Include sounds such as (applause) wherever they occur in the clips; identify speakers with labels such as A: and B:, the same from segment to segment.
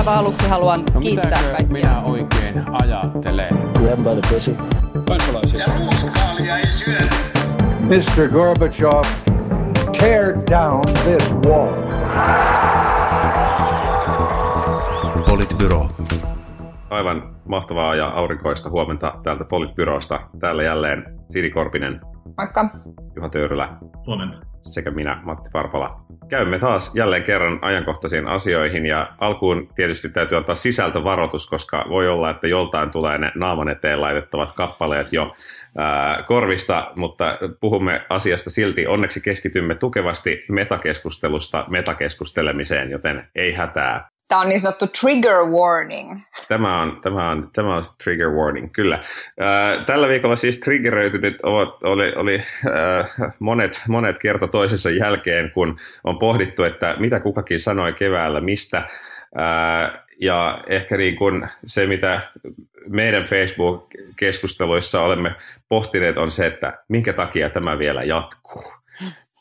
A: aivan aluksi haluan
B: No
A: kiittää kaikkia.
B: minä oikein ajattelen?
C: Grab by the pussy.
D: kansalaisia.
E: Ja ruuskaalia ei syödä.
F: Mr. Gorbachev, tear down this wall.
G: Politbyro.
H: Aivan mahtavaa ja aurinkoista huomenta täältä Politbyrosta. Täällä jälleen Siri Korpinen,
A: Moikka.
H: Juha Töyrylä
I: Huomenta.
H: Sekä minä, Matti Parpala. Käymme taas jälleen kerran ajankohtaisiin asioihin ja alkuun tietysti täytyy antaa sisältövaroitus, koska voi olla, että joltain tulee ne naaman eteen laitettavat kappaleet jo korvista, mutta puhumme asiasta silti. Onneksi keskitymme tukevasti metakeskustelusta metakeskustelemiseen, joten ei hätää.
A: Tämä on niin sanottu trigger warning.
H: Tämä on, tämä on, tämä on trigger warning, kyllä. Tällä viikolla siis triggeröitynyt ovat, oli, oli monet, monet kerta toisensa jälkeen, kun on pohdittu, että mitä kukakin sanoi keväällä, mistä. Ja ehkä niin kuin se, mitä meidän Facebook-keskusteluissa olemme pohtineet, on se, että minkä takia tämä vielä jatkuu.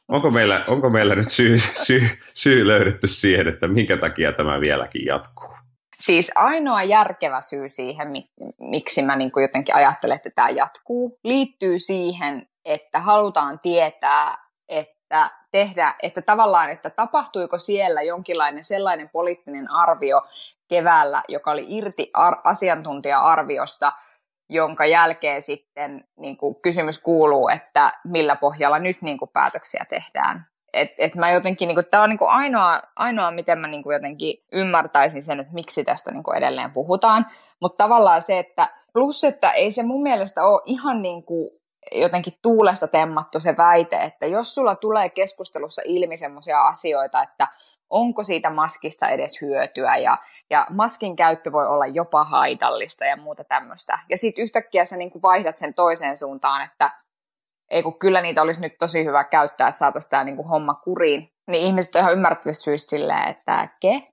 H: Onko meillä, onko meillä nyt syy, syy, syy löydetty siihen, että minkä takia tämä vieläkin jatkuu?
A: Siis ainoa järkevä syy siihen, mi- miksi mä niin jotenkin ajattelen, että tämä jatkuu, liittyy siihen, että halutaan tietää, että tehdä, että tavallaan, että tapahtuiko siellä jonkinlainen sellainen poliittinen arvio keväällä, joka oli irti ar- asiantuntija-arviosta, jonka jälkeen sitten niin kuin kysymys kuuluu, että millä pohjalla nyt niin kuin päätöksiä tehdään. Et, et mä jotenkin, niin tämä on niin kuin ainoa, ainoa, miten mä niin kuin jotenkin ymmärtäisin sen, että miksi tästä niin kuin edelleen puhutaan. Mutta tavallaan se, että plus, että ei se mun mielestä ole ihan niin kuin jotenkin tuulesta temmattu se väite, että jos sulla tulee keskustelussa ilmi sellaisia asioita, että onko siitä maskista edes hyötyä ja, ja maskin käyttö voi olla jopa haitallista ja muuta tämmöistä. Ja sitten yhtäkkiä sä niin kuin vaihdat sen toiseen suuntaan, että ei kun kyllä niitä olisi nyt tosi hyvä käyttää, että saataisiin tämä niin kuin homma kuriin. Niin ihmiset on ihan ymmärrettävistä syistä silleen, että ke?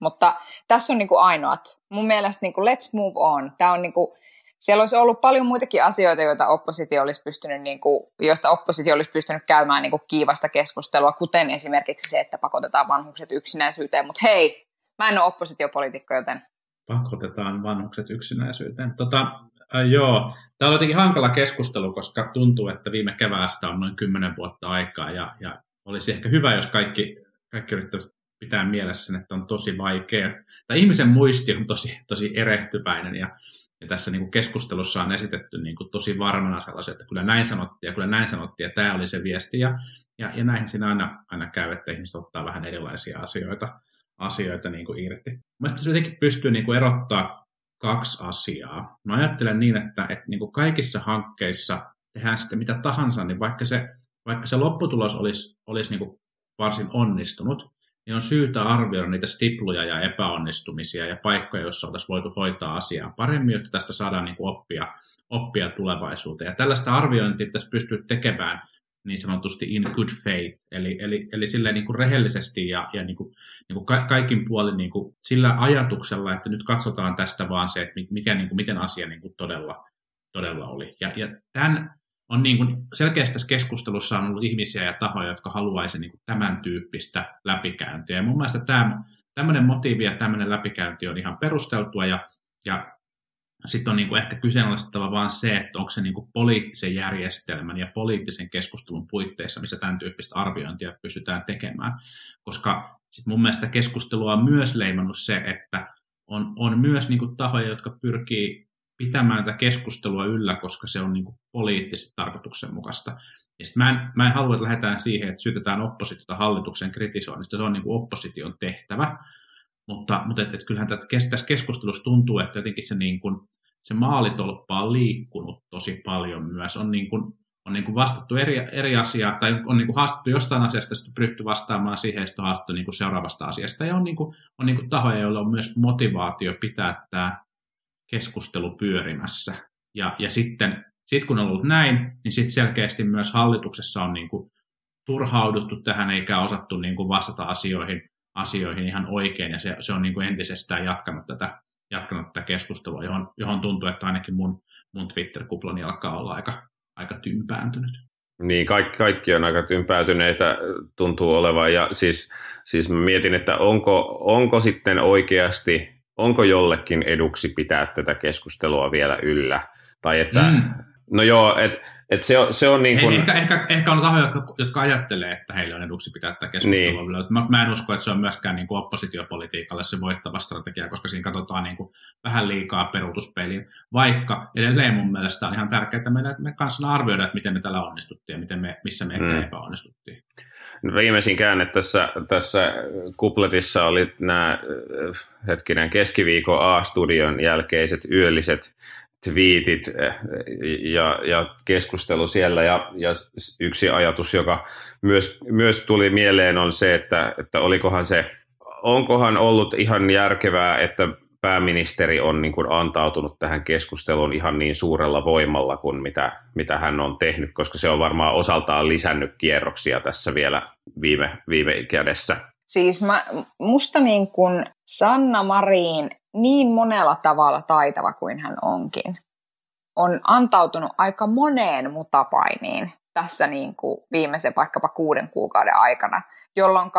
A: Mutta tässä on niin kuin ainoat. Mun mielestä niin kuin let's move on. Tämä on niin kuin, siellä olisi ollut paljon muitakin asioita, joita oppositio olisi pystynyt, niin kuin, joista oppositio olisi pystynyt käymään niin kuin kiivasta keskustelua, kuten esimerkiksi se, että pakotetaan vanhukset yksinäisyyteen. Mutta hei, mä en ole oppositiopoliitikko, joten
I: Pakotetaan vanhukset yksinäisyyteen. Tota, äh, joo, tämä on jotenkin hankala keskustelu, koska tuntuu, että viime keväästä on noin kymmenen vuotta aikaa ja, ja olisi ehkä hyvä, jos kaikki, kaikki yrittävät pitää mielessä sen, että on tosi vaikea, tai ihmisen muisti on tosi, tosi erehtyväinen ja, ja tässä niin kuin keskustelussa on esitetty niin kuin tosi varmana sellaisia, että kyllä näin sanottiin ja kyllä näin sanottiin ja tämä oli se viesti ja, ja, ja näin siinä aina, aina käy, että ihmiset ottaa vähän erilaisia asioita, asioita niin kuin irti. Mielestäni se jotenkin pystyy niin kuin erottaa kaksi asiaa. Mä ajattelen niin, että, että niin kuin kaikissa hankkeissa tehdään sitten mitä tahansa, niin vaikka se, vaikka se lopputulos olisi, olisi niin kuin varsin onnistunut, niin on syytä arvioida niitä stipluja ja epäonnistumisia ja paikkoja, joissa oltaisiin voitu hoitaa asiaa paremmin, jotta tästä saadaan niin kuin oppia, oppia tulevaisuuteen. Ja tällaista arviointia pitäisi pystyä tekemään niin sanotusti in good faith, eli, eli, eli silleen niin kuin rehellisesti ja, ja niin kuin, niin kuin ka- kaikin puolin niin kuin sillä ajatuksella, että nyt katsotaan tästä vaan se, että mikä, niin kuin, miten asia niin kuin todella, todella oli. Ja, ja tämän on niin kuin, selkeästi tässä keskustelussa on ollut ihmisiä ja tahoja, jotka haluaisivat niin tämän tyyppistä läpikäyntiä. Ja mun mielestä tämä, tämmöinen motiivi ja tämmöinen läpikäynti on ihan perusteltua ja, ja sitten on niin kuin ehkä kyseenalaistettava vaan se, että onko se niin kuin poliittisen järjestelmän ja poliittisen keskustelun puitteissa, missä tämän tyyppistä arviointia pystytään tekemään. Koska sit mun mielestä keskustelua on myös leimannut se, että on, on myös niin kuin tahoja, jotka pyrkii pitämään tätä keskustelua yllä, koska se on niin kuin poliittisesti tarkoituksenmukaista. Ja sit mä, en, mä en halua, että lähdetään siihen, että syytetään oppositiota hallituksen kritisoinnista. Se on niin kuin opposition tehtävä. Mutta, mutta et, et kyllähän tässä keskustelussa tuntuu, että jotenkin se, niin kuin, se maalitolppa on liikkunut tosi paljon myös. On, niin kuin, on niin kuin vastattu eri, eri asiaa, tai on niin kuin haastettu jostain asiasta, sitten pyritty vastaamaan siihen, ja sitten on haastettu niin kuin seuraavasta asiasta. Ja on, niin kuin, on niin kuin tahoja, joilla on myös motivaatio pitää tämä keskustelu pyörimässä. Ja, ja sitten sit kun on ollut näin, niin sitten selkeästi myös hallituksessa on niin kuin turhauduttu tähän eikä osattu niin kuin vastata asioihin, asioihin ihan oikein, ja se, se on niin kuin entisestään jatkanut tätä, jatkanut tätä keskustelua, johon, johon tuntuu, että ainakin mun, mun Twitter-kuplani alkaa olla aika, aika tympääntynyt.
H: Niin, kaikki, kaikki on aika tympäytyneitä tuntuu olevan ja siis, siis mietin, että onko, onko sitten oikeasti, onko jollekin eduksi pitää tätä keskustelua vielä yllä. Tai että, mm. no joo, että et se, on, se on niin kuin...
I: Ehkä, ehkä, ehkä on tahoja, jotka, jotka ajattelee, että heillä on eduksi pitää tätä keskustelua. Niin. Mä, mä en usko, että se on myöskään niin kuin oppositiopolitiikalle se voittava strategia, koska siinä katsotaan niin kuin vähän liikaa peruutuspeiliin. Vaikka edelleen mun mielestä on ihan tärkeää, että meidän, me kansana arvioida, että miten me tällä onnistuttiin ja miten me, missä me ehkä mm. epäonnistuttiin.
H: Viimeisin käänne tässä, tässä kupletissa oli nämä hetkinen keskiviikon A-studion jälkeiset yölliset twiitit eh, ja, ja keskustelu siellä. Ja, ja yksi ajatus, joka myös, myös tuli mieleen, on se, että, että olikohan se, onkohan ollut ihan järkevää, että pääministeri on niin kuin antautunut tähän keskusteluun ihan niin suurella voimalla kuin mitä, mitä hän on tehnyt, koska se on varmaan osaltaan lisännyt kierroksia tässä vielä viime, viime kädessä.
A: Siis mä, musta niin kuin Sanna Marin niin monella tavalla taitava kuin hän onkin, on antautunut aika moneen mutapainiin tässä niin kuin viimeisen vaikkapa kuuden kuukauden aikana, jolloin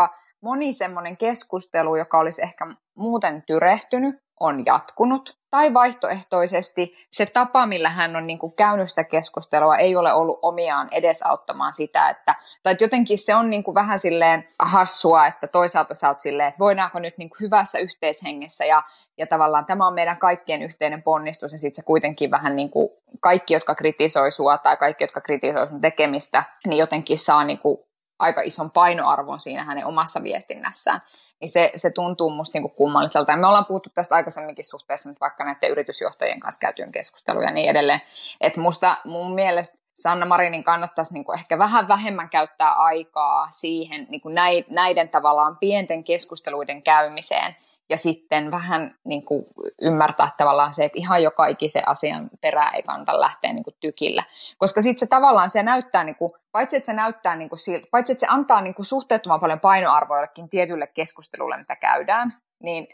A: moni semmoinen keskustelu, joka olisi ehkä muuten tyrehtynyt, on jatkunut. Tai vaihtoehtoisesti se tapa, millä hän on niin kuin käynyt sitä keskustelua, ei ole ollut omiaan edesauttamaan sitä, että, tai että jotenkin se on niin kuin vähän silleen hassua, että toisaalta sä oot silleen, että voidaanko nyt niin kuin hyvässä yhteishengessä ja, ja tavallaan tämä on meidän kaikkien yhteinen ponnistus ja sitten se kuitenkin vähän niin kuin kaikki, jotka kritisoi sua tai kaikki, jotka kritisoi sun tekemistä, niin jotenkin saa niin kuin aika ison painoarvon siinä hänen omassa viestinnässään niin se, se tuntuu musta niin kummalliselta. Ja me ollaan puhuttu tästä aikaisemminkin suhteessa nyt vaikka näiden yritysjohtajien kanssa käytyyn keskusteluun ja niin edelleen. Että musta mun mielestä Sanna Marinin kannattaisi niin ehkä vähän vähemmän käyttää aikaa siihen niin kuin näiden tavallaan pienten keskusteluiden käymiseen – ja sitten vähän niin kuin ymmärtää tavallaan se, että ihan joka ikisen asian perää ei kannata lähteä niin kuin tykillä. Koska sitten se tavallaan se näyttää, niin kuin, paitsi että se näyttää niin kuin paitsi että se antaa niin kuin suhteettoman paljon painoarvoa jollekin tietylle keskustelulle, mitä käydään, niin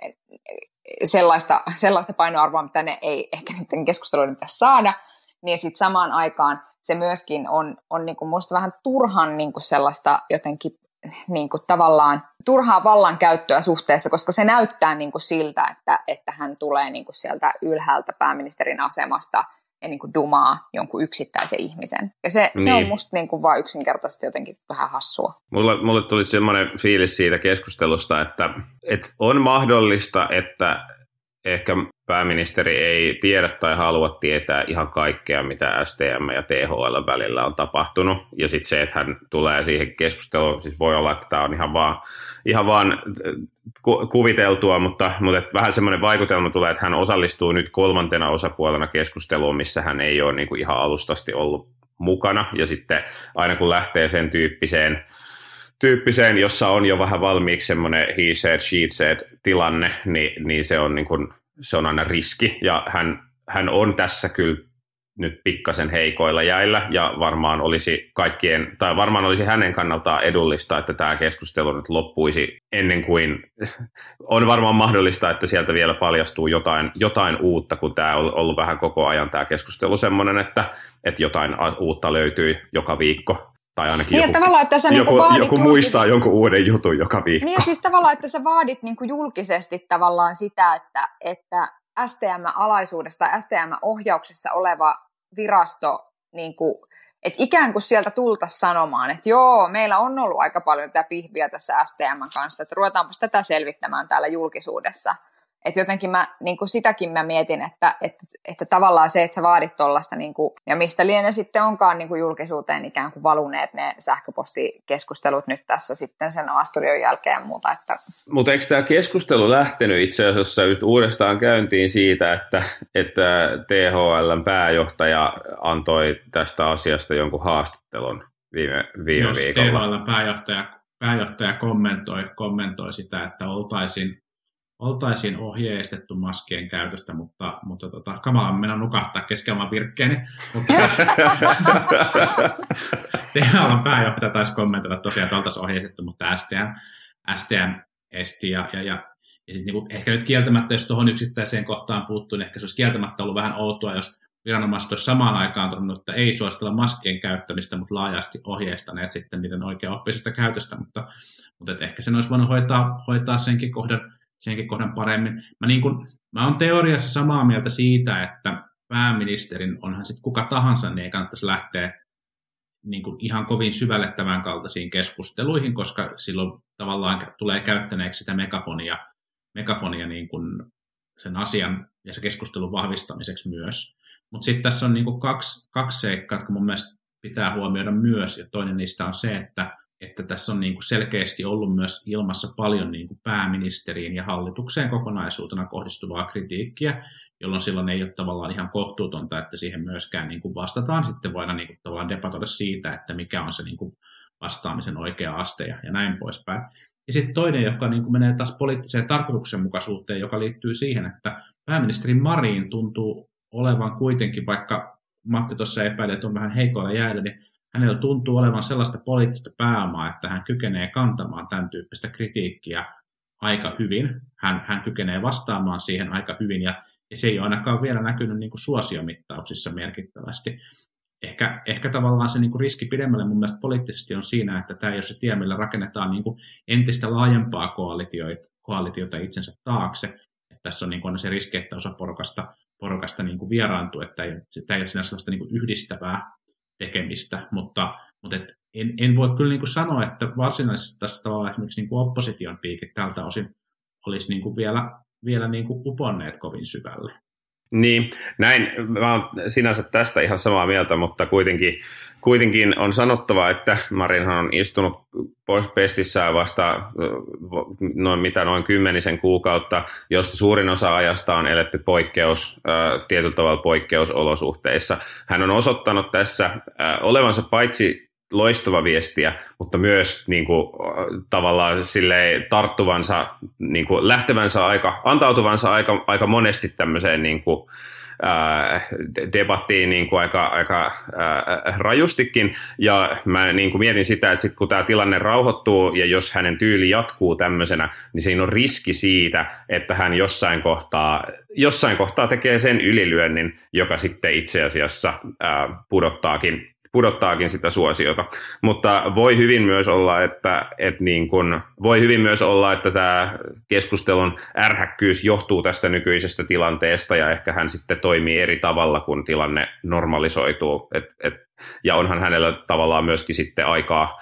A: sellaista, sellaista painoarvoa, mitä ne ei ehkä niiden keskusteluiden pitäisi saada, niin sitten samaan aikaan se myöskin on, on niin kuin musta vähän turhan niin kuin sellaista jotenkin niin kuin tavallaan turhaa vallankäyttöä suhteessa, koska se näyttää niin kuin siltä, että, että hän tulee niin kuin sieltä ylhäältä pääministerin asemasta ja niin kuin dumaa jonkun yksittäisen ihmisen. Ja se, niin. se on niin. musta niin kuin vaan yksinkertaisesti jotenkin vähän hassua.
H: Mulle, mulle tuli semmoinen fiilis siitä keskustelusta, että, että on mahdollista, että ehkä pääministeri ei tiedä tai halua tietää ihan kaikkea, mitä STM ja THL välillä on tapahtunut. Ja sitten se, että hän tulee siihen keskusteluun, siis voi olla, että tämä on ihan vaan, ihan vaan äh, ku, kuviteltua, mutta, mutta että vähän semmoinen vaikutelma tulee, että hän osallistuu nyt kolmantena osapuolena keskusteluun, missä hän ei ole niin kuin ihan alustasti ollut mukana. Ja sitten aina kun lähtee sen tyyppiseen tyyppiseen, jossa on jo vähän valmiiksi semmoinen he said, she said tilanne, niin, niin se, on niin kuin, se on aina riski. Ja hän, hän on tässä kyllä nyt pikkasen heikoilla jäillä ja varmaan olisi kaikkien, tai varmaan olisi hänen kannaltaan edullista, että tämä keskustelu nyt loppuisi ennen kuin (laughs) on varmaan mahdollista, että sieltä vielä paljastuu jotain, jotain uutta, kun tämä on ollut vähän koko ajan tämä keskustelu semmoinen, että, että jotain uutta löytyy joka viikko tai ainakin niin, joku, että sä joku, niinku joku muistaa jonkun uuden jutun joka viikko.
A: Niin siis tavallaan, että sä vaadit niinku julkisesti tavallaan sitä, että, että STM-alaisuudesta, STM-ohjauksessa oleva virasto, niinku, että ikään kuin sieltä tultaisiin sanomaan, että joo, meillä on ollut aika paljon tätä pihviä tässä STM kanssa, että ruvetaanpa tätä selvittämään täällä julkisuudessa – että jotenkin mä, niin kuin sitäkin mä mietin, että, että, että tavallaan se, että sä vaadit tuollaista, niin kuin, ja mistä liene sitten onkaan niin kuin julkisuuteen ikään kuin valuneet ne sähköpostikeskustelut nyt tässä sitten sen Asturion jälkeen ja muuta. Että...
H: Mutta eikö tämä keskustelu lähtenyt itse asiassa uudestaan käyntiin siitä, että, että THLn pääjohtaja antoi tästä asiasta jonkun haastattelun viime, viime Jos viikolla?
I: THLn pääjohtaja, pääjohtaja kommentoi, kommentoi sitä, että oltaisiin oltaisiin ohjeistettu maskien käytöstä, mutta, mutta tota, kamala mennä nukahtaa kesken virkkeeni. Mutta siis, (laughs) THL pääjohtaja taisi kommentoida tosiaan, että oltaisiin ohjeistettu, mutta STM, STM esti ja, ja, ja, ja sitten niin ehkä nyt kieltämättä, jos tuohon yksittäiseen kohtaan puuttuu, niin ehkä se olisi kieltämättä ollut vähän outoa, jos viranomaiset olisivat samaan aikaan todennut, että ei suositella maskien käyttämistä, mutta laajasti ohjeistaneet sitten niiden oikeaoppisesta käytöstä, mutta, mutta ehkä sen olisi voinut hoitaa, hoitaa senkin, kohdan, senkin kohdan paremmin. Mä, niin kun, mä olen teoriassa samaa mieltä siitä, että pääministerin, onhan sitten kuka tahansa, niin ei kannattaisi lähteä niin kuin ihan kovin syvälle tämän kaltaisiin keskusteluihin, koska silloin tavallaan tulee käyttäneeksi sitä megafonia, megafonia niin kuin sen asian ja se keskustelun vahvistamiseksi myös. Mutta sitten tässä on niin kuin kaksi, kaksi seikkaa, jotka mun mielestä pitää huomioida myös, ja toinen niistä on se, että, että tässä on niin kuin selkeästi ollut myös ilmassa paljon niin kuin pääministeriin ja hallitukseen kokonaisuutena kohdistuvaa kritiikkiä, jolloin silloin ei ole tavallaan ihan kohtuutonta, että siihen myöskään niin kuin vastataan. Sitten voidaan niin kuin tavallaan debatoida siitä, että mikä on se niin kuin vastaamisen oikea aste ja, näin poispäin. Ja sitten toinen, joka niin kuin menee taas poliittiseen tarkoituksenmukaisuuteen, joka liittyy siihen, että pääministeri Marin tuntuu olevan kuitenkin, vaikka Matti tuossa epäili, että on vähän heikoilla jäällä, niin hänellä tuntuu olevan sellaista poliittista pääomaa, että hän kykenee kantamaan tämän tyyppistä kritiikkiä aika hyvin. Hän, hän kykenee vastaamaan siihen aika hyvin, ja, ja se ei ole ainakaan vielä näkynyt niin kuin suosiomittauksissa merkittävästi. Ehkä, ehkä tavallaan se niin kuin riski pidemmälle mun mielestä poliittisesti on siinä, että tämä ei ole se tie, millä rakennetaan niin kuin entistä laajempaa koalitiota, koalitiota itsensä taakse. Että tässä on, niin kuin se riski, että osa porukasta, porukasta niin kuin vieraantuu, että ei, tämä ei ole sellaista niin kuin yhdistävää tekemistä, mutta, mutta et en, en voi kyllä niin kuin sanoa, että varsinaisesti tässä tavalla esimerkiksi niin kuin opposition piikit tältä osin olisi niin kuin vielä, vielä niin kuin uponneet kovin syvälle.
H: Niin, näin. Mä oon sinänsä tästä ihan samaa mieltä, mutta kuitenkin, kuitenkin on sanottava, että Marinhan on istunut pois pestissään vasta noin, mitä, noin kymmenisen kuukautta, josta suurin osa ajasta on eletty poikkeus, tietyllä tavalla poikkeusolosuhteissa. Hän on osoittanut tässä olevansa paitsi loistava viestiä, mutta myös niin kuin, tavallaan sille tarttuvansa, niin kuin, lähtevänsä aika, antautuvansa aika, aika monesti tämmöiseen niin kuin, debattiin niin kuin aika, aika rajustikin, ja mä niin kuin mietin sitä, että sit kun tämä tilanne rauhoittuu, ja jos hänen tyyli jatkuu tämmöisenä, niin siinä on riski siitä, että hän jossain kohtaa, jossain kohtaa tekee sen ylilyönnin, joka sitten itse asiassa pudottaakin pudottaakin sitä suosiota. Mutta voi hyvin myös olla, että, että niin kun, voi hyvin myös olla, että tämä keskustelun ärhäkkyys johtuu tästä nykyisestä tilanteesta ja ehkä hän sitten toimii eri tavalla, kun tilanne normalisoituu. Et, et, ja onhan hänellä tavallaan myöskin sitten aikaa,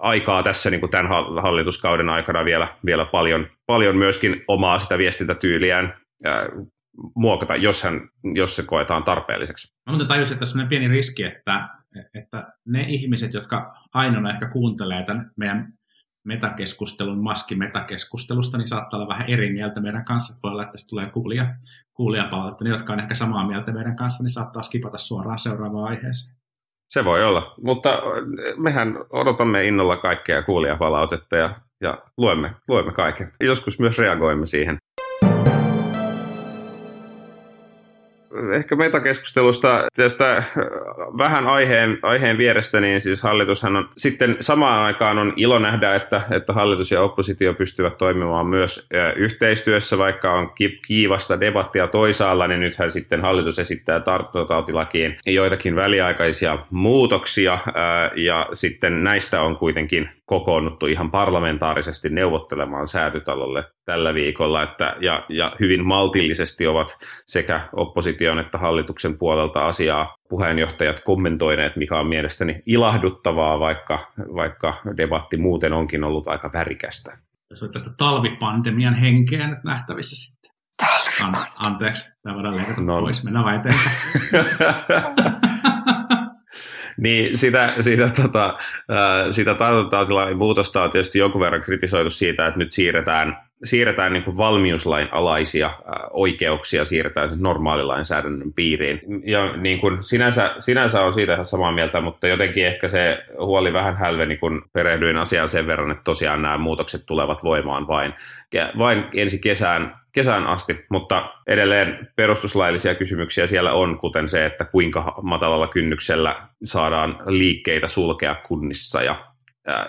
H: aikaa tässä niin kuin tämän hallituskauden aikana vielä, vielä paljon, paljon myöskin omaa sitä viestintätyyliään ää, muokata, jos, hän, jos se koetaan tarpeelliseksi.
I: Mä muuten tajusin, että tässä on pieni riski, että, että ne ihmiset, jotka ainoana ehkä kuuntelee tämän meidän metakeskustelun, maski-metakeskustelusta, niin saattaa olla vähän eri mieltä meidän kanssa. Voi olla, että tulee kuulia, kuulijapalautetta. Ne, jotka on ehkä samaa mieltä meidän kanssa, niin saattaa skipata suoraan seuraavaan aiheeseen.
H: Se voi olla, mutta mehän odotamme innolla kaikkea kuulijapalautetta ja, ja luemme, luemme kaiken. Joskus myös reagoimme siihen. Ehkä metakeskustelusta tästä äh, vähän aiheen, aiheen vierestä, niin siis hallitushan on sitten samaan aikaan on ilo nähdä, että, että hallitus ja oppositio pystyvät toimimaan myös äh, yhteistyössä, vaikka on kiivasta debattia toisaalla, niin nythän sitten hallitus esittää tartuntatautilakiin joitakin väliaikaisia muutoksia, äh, ja sitten näistä on kuitenkin kokoonnuttu ihan parlamentaarisesti neuvottelemaan säätytalolle tällä viikolla, että, ja, ja hyvin maltillisesti ovat sekä opposition että hallituksen puolelta asiaa puheenjohtajat kommentoineet, mikä on mielestäni ilahduttavaa, vaikka, vaikka debatti muuten onkin ollut aika värikästä.
I: Tässä on tästä talvipandemian henkeä nyt nähtävissä sitten. An- anteeksi, tämä voidaan leikata no. pois, mennään vaan eteenpäin. (laughs)
H: Niin sitä, sitä, tota, sitä tartuntatautilain muutosta on tietysti jonkun verran kritisoitu siitä, että nyt siirretään, siirretään niin kuin valmiuslain alaisia oikeuksia, siirretään normaalilainsäädännön piiriin. Ja niin kuin sinänsä, sinänsä on siitä ihan samaa mieltä, mutta jotenkin ehkä se huoli vähän hälveni, kun perehdyin asiaan sen verran, että tosiaan nämä muutokset tulevat voimaan vain, vain ensi kesään kesään asti, mutta edelleen perustuslaillisia kysymyksiä siellä on, kuten se, että kuinka matalalla kynnyksellä saadaan liikkeitä sulkea kunnissa ja,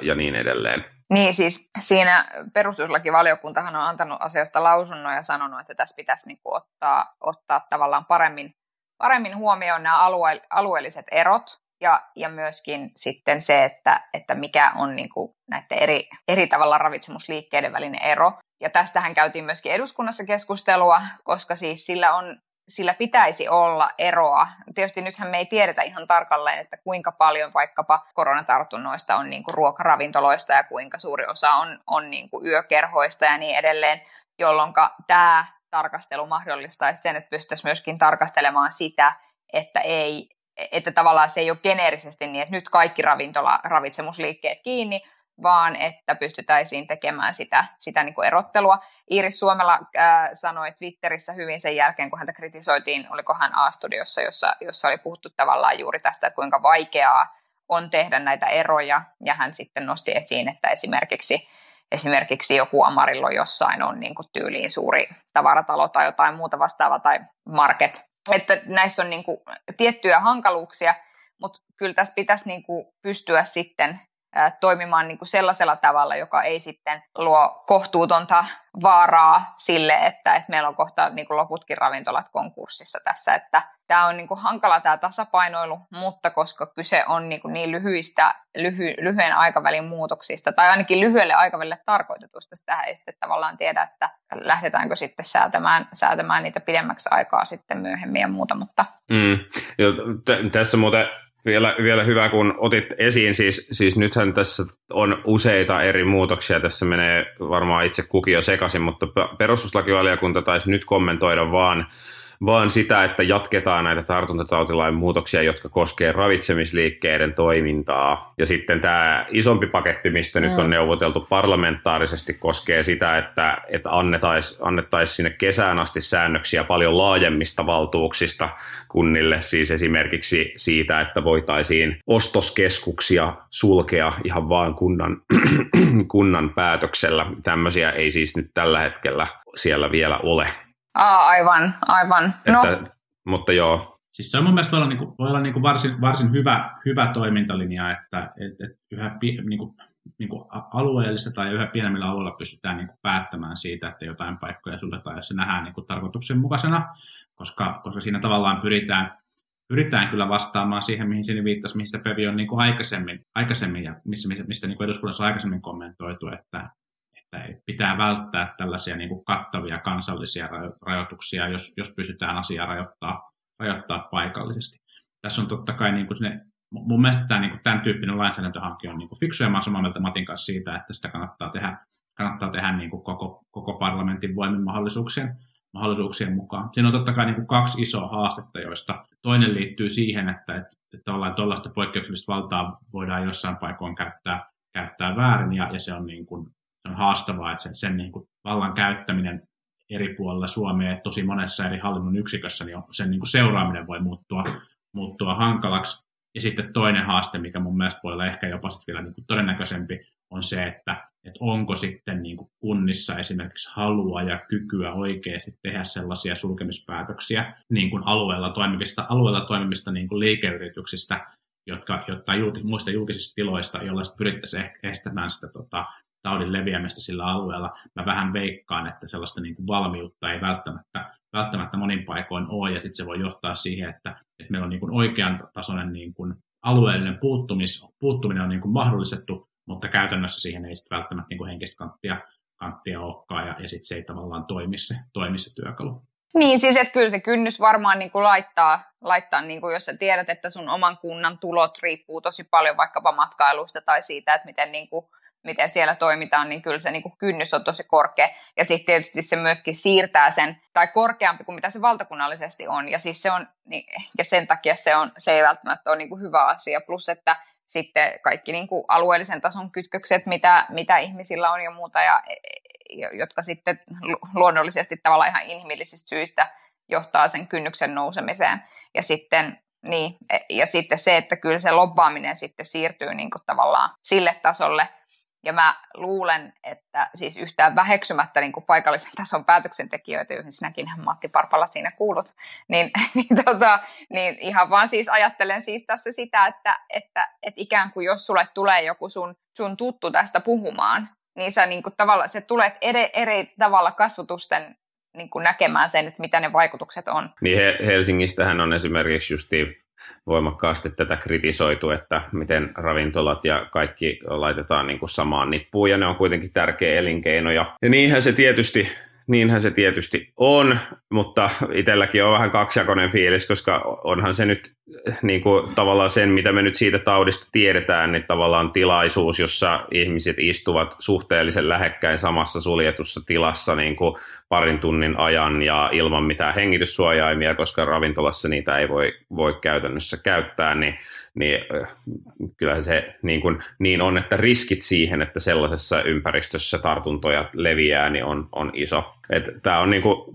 H: ja niin edelleen.
A: Niin siis siinä perustuslakivaliokuntahan on antanut asiasta lausunnon ja sanonut, että tässä pitäisi niin ottaa, ottaa tavallaan paremmin paremmin huomioon nämä alue, alueelliset erot ja, ja myöskin sitten se, että, että mikä on niin näiden eri, eri tavalla ravitsemusliikkeiden välinen ero. Ja tästähän käytiin myöskin eduskunnassa keskustelua, koska siis sillä on sillä pitäisi olla eroa. Tietysti nythän me ei tiedetä ihan tarkalleen, että kuinka paljon vaikkapa koronatartunnoista on niin kuin ruokaravintoloista ja kuinka suuri osa on, on niin kuin yökerhoista ja niin edelleen, jolloin tämä tarkastelu mahdollistaisi sen, että pystyttäisiin myöskin tarkastelemaan sitä, että ei, että tavallaan se ei ole geneerisesti niin, että nyt kaikki ravintola, ravitsemusliikkeet kiinni, vaan että pystytäisiin tekemään sitä, sitä niin kuin erottelua. Iiris Suomella äh, sanoi Twitterissä hyvin sen jälkeen, kun häntä kritisoitiin, oliko hän A-studiossa, jossa, jossa oli puhuttu tavallaan juuri tästä, että kuinka vaikeaa on tehdä näitä eroja, ja hän sitten nosti esiin, että esimerkiksi, esimerkiksi joku Amarillo jossain on niin kuin tyyliin suuri tavaratalo tai jotain muuta vastaavaa, tai market, että näissä on niin kuin tiettyjä hankaluuksia, mutta kyllä tässä pitäisi niin kuin pystyä sitten toimimaan niin kuin sellaisella tavalla, joka ei sitten luo kohtuutonta vaaraa sille, että, että meillä on kohta niin kuin loputkin ravintolat konkurssissa tässä. Että tämä on niin kuin hankala tämä tasapainoilu, mutta koska kyse on niin, kuin niin lyhyistä, lyhy, lyhyen aikavälin muutoksista, tai ainakin lyhyelle aikavälille tarkoitetusta, sitä ei sitten tavallaan tiedä, että lähdetäänkö sitten säätämään, säätämään niitä pidemmäksi aikaa sitten myöhemmin ja muuta. Mutta...
H: Mm. T- tässä muuten vielä, vielä hyvä, kun otit esiin, siis, siis nythän tässä on useita eri muutoksia, tässä menee varmaan itse kukin jo sekaisin, mutta perustuslakivaliokunta taisi nyt kommentoida vaan vaan sitä, että jatketaan näitä tartuntatautilain muutoksia, jotka koskee ravitsemisliikkeiden toimintaa. Ja sitten tämä isompi paketti, mistä mm. nyt on mm. neuvoteltu parlamentaarisesti, koskee sitä, että, että annettaisiin annettais sinne kesään asti säännöksiä paljon laajemmista valtuuksista kunnille, siis esimerkiksi siitä, että voitaisiin ostoskeskuksia sulkea ihan vaan kunnan, (clears throat) kunnan päätöksellä. Tämmöisiä ei siis nyt tällä hetkellä siellä vielä ole.
A: Aa, aivan, aivan. No. Että,
H: mutta joo.
I: Siis se on mun mielestä voi olla, niin kuin, voi olla niin kuin varsin, varsin hyvä, hyvä toimintalinja, että et, et yhä niin kuin, niin kuin alueellista tai yhä pienemmillä alueilla pystytään niin kuin päättämään siitä, että jotain paikkoja suljetaan, jos se nähdään niin kuin tarkoituksenmukaisena, koska, koska siinä tavallaan pyritään, pyritään kyllä vastaamaan siihen, mihin sinne viittasi, mihin sitä Pevi on niin kuin aikaisemmin, aikaisemmin ja missä, mistä niin kuin eduskunnassa on aikaisemmin kommentoitu, että, että pitää välttää tällaisia niin kuin kattavia kansallisia rajoituksia, jos, jos pystytään asiaa rajoittaa, rajoittaa paikallisesti. Tässä on totta kai niin kuin sinne, mun mielestä tämä, niin kuin, tämän tyyppinen lainsäädäntöhanke on niin kuin fiksu, ja mä olen samaa mieltä Matin kanssa siitä, että sitä kannattaa tehdä, kannattaa tehdä niin kuin koko, koko parlamentin voimin mahdollisuuksien, mahdollisuuksien mukaan. Siinä on totta kai niin kuin kaksi isoa haastetta, joista toinen liittyy siihen, että, että, että tuollaista poikkeuksellista valtaa voidaan jossain paikoin käyttää, käyttää väärin, ja, ja se on niin kuin on haastavaa, että sen, sen niin kuin vallan käyttäminen eri puolilla Suomea tosi monessa eri hallinnon yksikössä, niin sen niin kuin seuraaminen voi muuttua, muuttua hankalaksi. Ja sitten toinen haaste, mikä mun mielestä voi olla ehkä jopa vielä niin kuin todennäköisempi, on se, että, että onko sitten niin kuin kunnissa esimerkiksi halua ja kykyä oikeasti tehdä sellaisia sulkemispäätöksiä niin kuin alueella toimivista, alueella toimivista niin kuin liikeyrityksistä, jotka, jotta julkis, muista julkisista tiloista, joilla pyrittäisiin estämään sitä tota, taudin leviämistä sillä alueella. Mä vähän veikkaan, että sellaista niin kuin valmiutta ei välttämättä, välttämättä monin paikoin ole, ja sitten se voi johtaa siihen, että, että meillä on niin kuin oikean tasoinen niin kuin alueellinen puuttumis, puuttuminen on niin kuin mahdollistettu, mutta käytännössä siihen ei sitten välttämättä niin kuin henkistä kanttia, kanttia olekaan, ja, ja sitten se ei tavallaan toimi se, toimi se työkalu.
A: Niin, siis että kyllä se kynnys varmaan niin kuin laittaa, laittaa niin kuin jos sä tiedät, että sun oman kunnan tulot riippuu tosi paljon vaikkapa matkailusta tai siitä, että miten niin kuin miten siellä toimitaan, niin kyllä se niin kuin kynnys on tosi korkea. Ja sitten tietysti se myöskin siirtää sen, tai korkeampi kuin mitä se valtakunnallisesti on. Ja, siis se on, niin, ja sen takia se, on, se ei välttämättä ole niin kuin hyvä asia. Plus, että sitten kaikki niin kuin alueellisen tason kytkökset, mitä, mitä ihmisillä on ja muuta, ja, jotka sitten luonnollisesti tavallaan ihan inhimillisistä syistä johtaa sen kynnyksen nousemiseen. Ja sitten, niin, ja sitten se, että kyllä se lobbaaminen sitten siirtyy niin kuin tavallaan sille tasolle, ja mä luulen, että siis yhtään väheksymättä niin kuin paikallisen (laughs) tason päätöksentekijöitä, joihin sinäkin Matti Parpala siinä kuulut, niin, (laughs) niin, tota, niin ihan vaan siis ajattelen siis tässä sitä, että, että, että ikään kuin jos sulle tulee joku sun, sun tuttu tästä puhumaan, niin sä niin kuin tavallaan, se tulet eri, eri tavalla kasvotusten niin kuin näkemään sen, että mitä ne vaikutukset on.
H: Niin Helsingistähän on esimerkiksi justi voimakkaasti tätä kritisoitu, että miten ravintolat ja kaikki laitetaan niin kuin samaan nippuun, ja ne on kuitenkin tärkeä elinkeino. Ja, niinhän se tietysti Niinhän se tietysti on, mutta itselläkin on vähän kaksijakoinen fiilis, koska onhan se nyt niin kuin, tavallaan sen, mitä me nyt siitä taudista tiedetään, niin tavallaan tilaisuus, jossa ihmiset istuvat suhteellisen lähekkäin samassa suljetussa tilassa niin kuin parin tunnin ajan ja ilman mitään hengityssuojaimia, koska ravintolassa niitä ei voi, voi käytännössä käyttää, niin niin kyllä se niin, kuin, niin on, että riskit siihen, että sellaisessa ympäristössä tartuntoja leviää, niin on, on iso. Tämä on niin kuin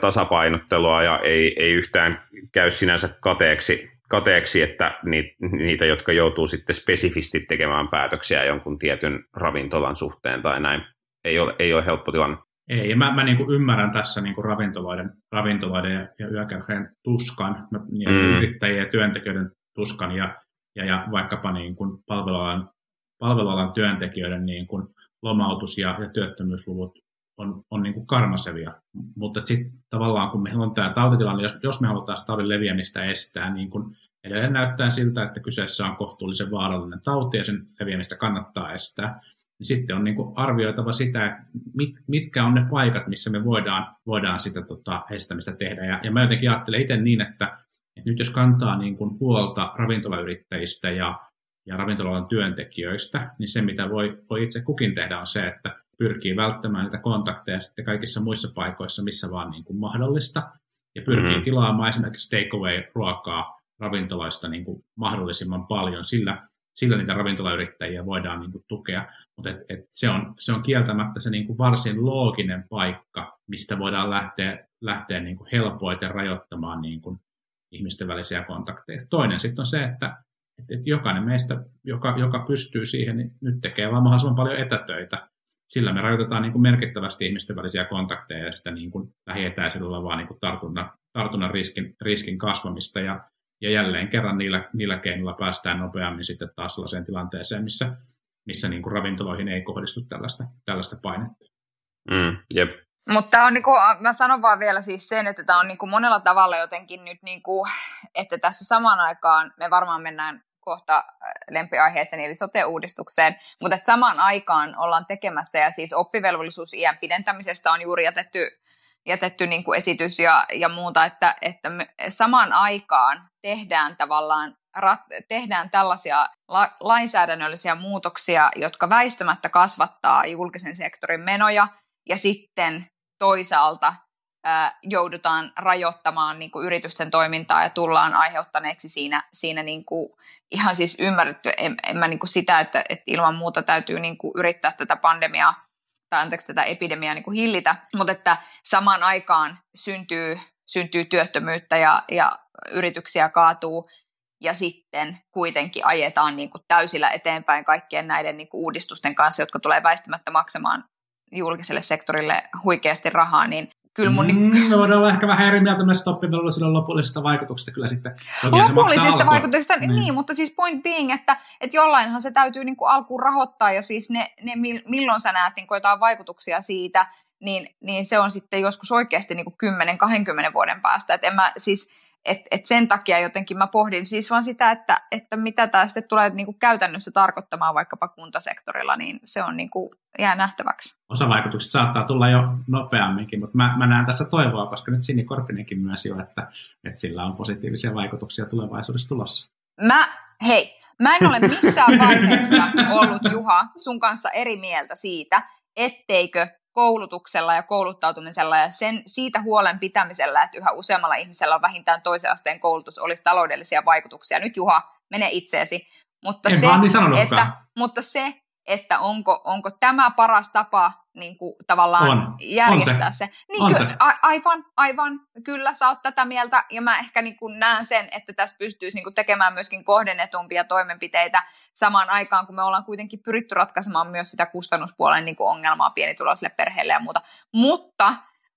H: tasapainottelua ja ei, ei yhtään käy sinänsä kateeksi, kateeksi että niitä, jotka joutuu sitten spesifisti tekemään päätöksiä jonkun tietyn ravintolan suhteen tai näin, ei ole, ei ole helppo tilanne.
I: Ei, ja mä, mä niin kuin ymmärrän tässä niin kuin ravintoloiden, ravintoloiden ja, ja yökerhojen tuskan, ja mm. yrittäjien ja työntekijöiden tuskan, ja, ja, ja vaikkapa niin kuin palvelualan, palvelualan työntekijöiden niin kuin lomautus- ja, ja työttömyysluvut on, on niin kuin karmasevia. Mutta sitten tavallaan, kun meillä on tämä tautitilanne, jos, jos me halutaan taudin leviämistä estää, niin kun edelleen näyttää siltä, että kyseessä on kohtuullisen vaarallinen tauti ja sen leviämistä kannattaa estää, niin sitten on niin kuin arvioitava sitä, mit, mitkä on ne paikat, missä me voidaan, voidaan sitä tota, estämistä tehdä. Ja, ja mä jotenkin ajattelen itse niin, että, että nyt jos kantaa niin kuin huolta ravintolayrittäjistä ja, ja ravintolan työntekijöistä, niin se mitä voi, voi itse kukin tehdä on se, että pyrkii välttämään niitä kontakteja sitten kaikissa muissa paikoissa, missä vaan niin kuin mahdollista, ja pyrkii mm-hmm. tilaamaan esimerkiksi takeaway-ruokaa ravintoloista niin kuin mahdollisimman paljon, sillä, sillä niitä ravintolayrittäjiä voidaan niin kuin tukea. Mutta et, et se, on, se on kieltämättä se niin kuin varsin looginen paikka, mistä voidaan lähteä, lähteä niin kuin helpoiten rajoittamaan niin kuin ihmisten välisiä kontakteja. Toinen sitten on se, että et, et jokainen meistä, joka, joka pystyy siihen, niin nyt tekee vaan mahdollisimman paljon etätöitä, sillä me rajoitetaan niin kuin merkittävästi ihmisten välisiä kontakteja ja sitä niin kuin lähietäisyydellä vaan niin kuin tartunnan, tartunnan riskin, riskin kasvamista. Ja, ja jälleen kerran niillä, niillä keinoilla päästään nopeammin sitten taas sellaiseen tilanteeseen, missä, missä niin kuin ravintoloihin ei kohdistu tällaista, tällaista painetta.
H: Mm, jep.
A: Mutta on niinku, mä sanon vaan vielä siis sen, että tämä on niinku monella tavalla jotenkin nyt, niinku, että tässä samaan aikaan me varmaan mennään kohta lempiaiheeseen, eli sote-uudistukseen, mutta että samaan aikaan ollaan tekemässä, ja siis oppivelvollisuusiän pidentämisestä on juuri jätetty, jätetty niin kuin esitys ja, ja muuta, että, että me samaan aikaan tehdään tavallaan rat, tehdään tällaisia la, lainsäädännöllisiä muutoksia, jotka väistämättä kasvattaa julkisen sektorin menoja, ja sitten toisaalta joudutaan rajoittamaan niin kuin yritysten toimintaa ja tullaan aiheuttaneeksi siinä, siinä niin kuin ihan siis ymmärretty, en, en mä niin kuin sitä, että, että ilman muuta täytyy niin kuin yrittää tätä pandemiaa tai anteeksi tätä epidemiaa niin kuin hillitä, mutta että samaan aikaan syntyy, syntyy työttömyyttä ja, ja yrityksiä kaatuu ja sitten kuitenkin ajetaan niin kuin täysillä eteenpäin kaikkien näiden niin kuin uudistusten kanssa, jotka tulee väistämättä maksamaan julkiselle sektorille huikeasti rahaa, niin
I: kyllä mun... Mm, me voidaan olla ehkä vähän eri mieltä myös oppivelvollisuuden lopullisista vaikutuksista kyllä sitten.
A: Lopullisista vaikutuksista, niin. niin, mutta siis point being, että, että jollainhan se täytyy niin kuin alkuun rahoittaa ja siis ne, ne milloin sä näet niin kuin jotain vaikutuksia siitä, niin, niin se on sitten joskus oikeasti niin kuin 10-20 vuoden päästä. Että en mä siis et, et sen takia jotenkin mä pohdin siis vaan sitä, että, että mitä tämä sitten tulee niin kuin käytännössä tarkoittamaan vaikkapa kuntasektorilla, niin se on niin kuin, jää nähtäväksi.
I: Osavaikutukset saattaa tulla jo nopeamminkin, mutta mä, mä näen tässä toivoa, koska nyt Sini Korpinenkin myös jo, että, että sillä on positiivisia vaikutuksia tulevaisuudessa tulossa.
A: Mä, hei, mä en ole missään vaiheessa ollut Juha sun kanssa eri mieltä siitä, etteikö koulutuksella ja kouluttautumisella ja sen, siitä huolen pitämisellä, että yhä useammalla ihmisellä on vähintään toisen asteen koulutus, olisi taloudellisia vaikutuksia. Nyt Juha, mene itseesi. Mutta
I: en
A: se,
I: niin
A: että, mutta se, että onko, onko tämä paras tapa niin kuin, tavallaan on. järjestää on se. se. Niin
I: on
A: ky- se. A- aivan, aivan, kyllä sä oot tätä mieltä, ja mä ehkä niin kuin näen sen, että tässä pystyisi niin kuin tekemään myöskin kohdennetumpia toimenpiteitä samaan aikaan, kun me ollaan kuitenkin pyritty ratkaisemaan myös sitä kustannuspuolen niin kuin ongelmaa pienituloisille perheille ja muuta. Mutta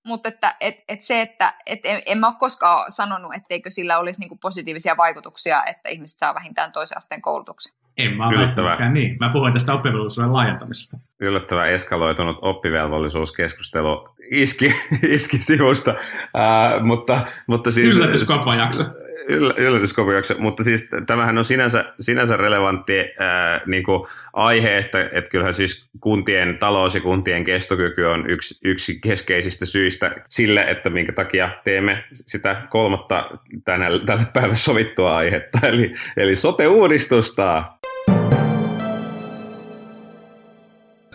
A: mutta että et, et se, että et en, en mä ole koskaan sanonut, etteikö sillä olisi niin kuin positiivisia vaikutuksia, että ihmiset saa vähintään toisen asteen koulutuksen.
I: En mä Yllättävä. niin. Mä puhuin tästä oppivelvollisuuden laajentamisesta.
H: Yllättävä eskaloitunut oppivelvollisuuskeskustelu. iski, (laughs) iski sivusta, uh, mutta, mutta siis... Yllätyskopiokse, mutta siis tämähän on sinänsä, sinänsä relevantti ää, niin kuin aihe, että, että kyllähän siis kuntien talous ja kuntien kestokyky on yksi, yksi keskeisistä syistä sille, että minkä takia teemme sitä kolmatta tänä, tällä päivällä sovittua aihetta, eli, eli sote-uudistusta.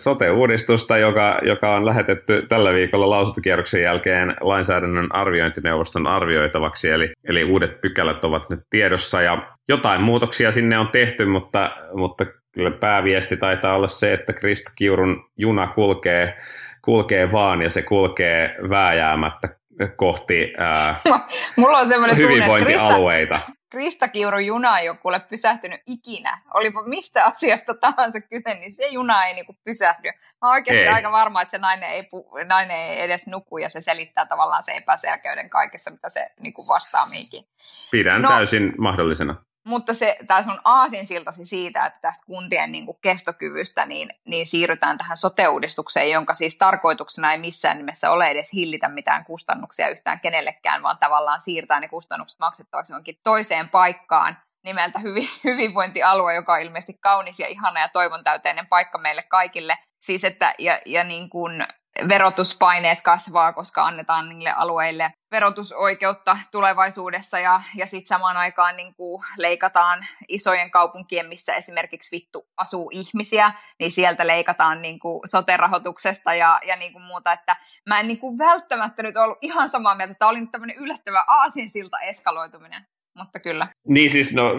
H: Sote-uudistusta, joka, joka on lähetetty tällä viikolla lausuntokierroksen jälkeen lainsäädännön arviointineuvoston arvioitavaksi, eli, eli uudet pykälät ovat nyt tiedossa ja jotain muutoksia sinne on tehty, mutta, mutta kyllä pääviesti taitaa olla se, että Krista Kiurun juna kulkee, kulkee vaan ja se kulkee vääjäämättä kohti ää, (laughs)
A: Mulla on
H: hyvinvointialueita.
A: Krista, Krista Kiuru juna ei ole kuule pysähtynyt ikinä. Olipa mistä asiasta tahansa kyse, niin se juna ei niinku pysähdy. Mä oon oikeasti ei. aika varma, että se nainen ei, pu- nainen ei edes nuku ja se selittää tavallaan se epäselkeyden kaikessa, mitä se niinku vastaa mihinkin.
H: Pidän no, täysin mahdollisena.
A: Mutta se, tämä sun aasinsiltasi siitä, että tästä kuntien niin kuin kestokyvystä niin, niin siirrytään tähän sote-uudistukseen, jonka siis tarkoituksena ei missään nimessä ole edes hillitä mitään kustannuksia yhtään kenellekään, vaan tavallaan siirtää ne kustannukset maksettavaksi jonkin toiseen paikkaan nimeltä hyvi, (laughs) hyvinvointialue, joka on ilmeisesti kaunis ja ihana ja toivon täyteinen paikka meille kaikille. Siis että, ja, ja niin kuin verotuspaineet kasvaa, koska annetaan niille alueille verotusoikeutta tulevaisuudessa ja, ja sitten samaan aikaan niin kuin leikataan isojen kaupunkien, missä esimerkiksi vittu asuu ihmisiä, niin sieltä leikataan niin kuin sote-rahoituksesta ja, ja niin kuin muuta, että mä en niin kuin välttämättä nyt ollut ihan samaa mieltä, että tämä oli nyt tämmöinen yllättävä aasinsilta eskaloituminen, mutta kyllä.
H: Niin siis, no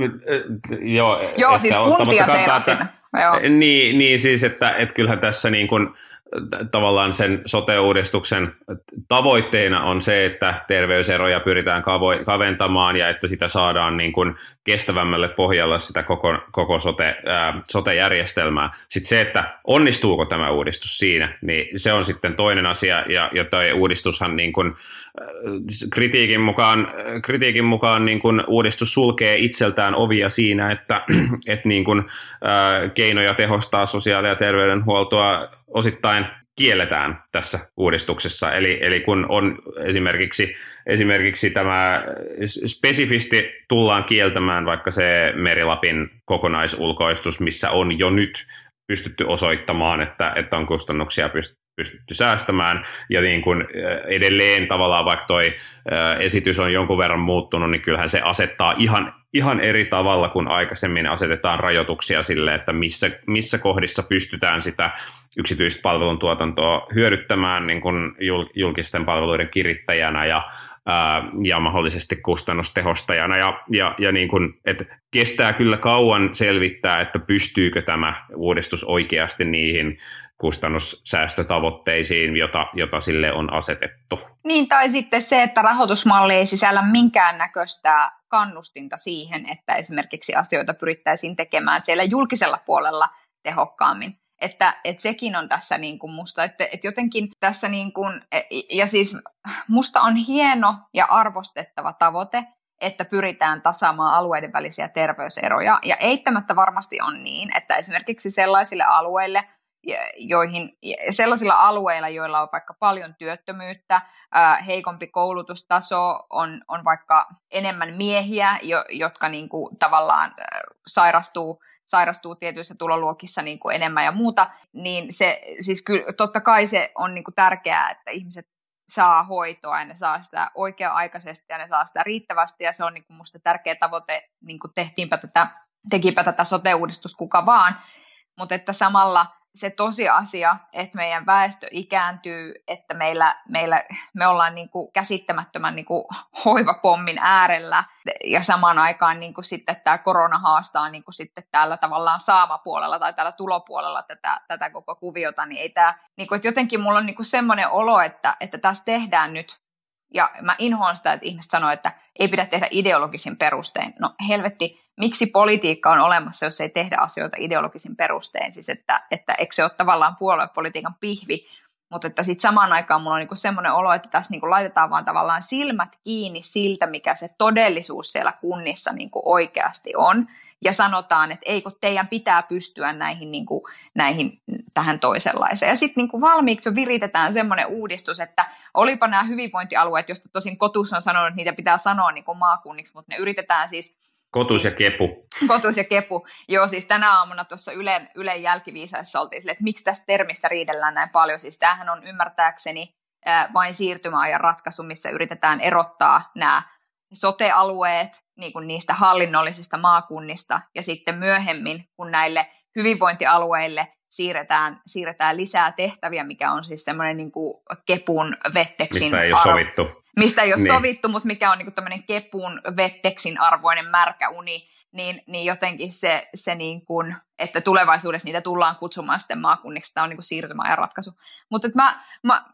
H: joo.
A: Joo, siis kuntia seurasin.
H: Niin, niin siis, että, että kyllähän tässä niin kuin, tavallaan sen sote-uudistuksen tavoitteena on se, että terveyseroja pyritään kaventamaan ja että sitä saadaan niin kuin kestävämmälle pohjalle sitä koko, koko sote, ää, sote-järjestelmää. Sitten se, että onnistuuko tämä uudistus siinä, niin se on sitten toinen asia ja, ja toi uudistushan niin kuin, kritiikin mukaan, kritiikin mukaan niin kuin uudistus sulkee itseltään ovia siinä, että, (clears throat) että niin kuin, keinoja tehostaa sosiaali- ja terveydenhuoltoa osittain kielletään tässä uudistuksessa. Eli, eli kun on esimerkiksi, esimerkiksi tämä spesifisti tullaan kieltämään vaikka se Merilapin kokonaisulkoistus, missä on jo nyt pystytty osoittamaan, että, että on kustannuksia pystytty säästämään. Ja niin kuin edelleen tavallaan vaikka toi esitys on jonkun verran muuttunut, niin kyllähän se asettaa ihan, ihan eri tavalla kuin aikaisemmin asetetaan rajoituksia sille, että missä, missä kohdissa pystytään sitä yksityistä palveluntuotantoa hyödyttämään niin kuin julkisten palveluiden kirittäjänä ja, ää, ja mahdollisesti kustannustehostajana. Ja, ja, ja niin kuin, että kestää kyllä kauan selvittää, että pystyykö tämä uudistus oikeasti niihin kustannussäästötavoitteisiin, jota, jota sille on asetettu.
A: Niin, tai sitten se, että rahoitusmalli ei sisällä minkäännäköistä kannustinta siihen, että esimerkiksi asioita pyrittäisiin tekemään siellä julkisella puolella tehokkaammin. Että, että sekin on tässä niin kuin musta, että, että jotenkin tässä niin kuin, e, ja siis musta on hieno ja arvostettava tavoite, että pyritään tasaamaan alueiden välisiä terveyseroja. Ja eittämättä varmasti on niin, että esimerkiksi sellaisille alueille, joihin, sellaisilla alueilla, joilla on vaikka paljon työttömyyttä, heikompi koulutustaso, on, on vaikka enemmän miehiä, jotka niin kuin tavallaan sairastuu sairastuu tietyissä tuloluokissa niin kuin enemmän ja muuta, niin se, siis kyllä, totta kai se on niin kuin tärkeää, että ihmiset saa hoitoa ja ne saa sitä oikea-aikaisesti ja ne saa sitä riittävästi ja se on niin kuin musta tärkeä tavoite, niin kuin tehtiinpä tätä, tekipä tätä sote-uudistusta kuka vaan, mutta että samalla se tosiasia, että meidän väestö ikääntyy, että meillä, meillä, me ollaan niin kuin käsittämättömän niin kuin hoivapommin äärellä ja samaan aikaan niin kuin sitten tämä korona haastaa niin kuin sitten täällä tavallaan saamapuolella tai täällä tulopuolella tätä, tätä koko kuviota, niin ei tämä, niin kuin, että jotenkin mulla on niin kuin semmoinen olo, että, että tässä tehdään nyt ja mä inhoan sitä, että ihmiset sanoo, että ei pidä tehdä ideologisin perustein. No helvetti, miksi politiikka on olemassa, jos ei tehdä asioita ideologisin perustein? Siis että, että eikö se ole tavallaan puoluepolitiikan pihvi, mutta että sitten samaan aikaan mulla on niinku semmoinen olo, että tässä niinku laitetaan vaan tavallaan silmät kiinni siltä, mikä se todellisuus siellä kunnissa niinku oikeasti on. ja sanotaan, että ei kun teidän pitää pystyä näihin, niin kuin, näihin tähän toisenlaiseen. Ja sitten niin valmiiksi viritetään semmoinen uudistus, että olipa nämä hyvinvointialueet, joista tosin Kotus on sanonut, että niitä pitää sanoa niin kuin maakunniksi, mutta ne yritetään siis
H: Kotus
A: siis,
H: ja kepu. (laughs)
A: Kotus ja kepu. Joo, siis tänä aamuna tuossa Ylen, Ylen jälkiviisaissa oltiin sille, että miksi tästä termistä riidellään näin paljon. Siis tämähän on ymmärtääkseni vain siirtymäajan ratkaisu, missä yritetään erottaa nämä sote-alueet niin kuin niistä hallinnollisista maakunnista ja sitten myöhemmin, kun näille hyvinvointialueille siirretään, siirretään lisää tehtäviä, mikä on siis semmoinen niin kuin kepun vetteksin
H: Mistä ei ole sovittu
A: mistä ei ole niin. sovittu, mutta mikä on niin tämmöinen kepun vetteksin arvoinen märkä uni, niin, niin jotenkin se, se niin kuin, että tulevaisuudessa niitä tullaan kutsumaan sitten maakunniksi, tämä on niin kuin siirtymäajan ratkaisu. Mutta mä, mä,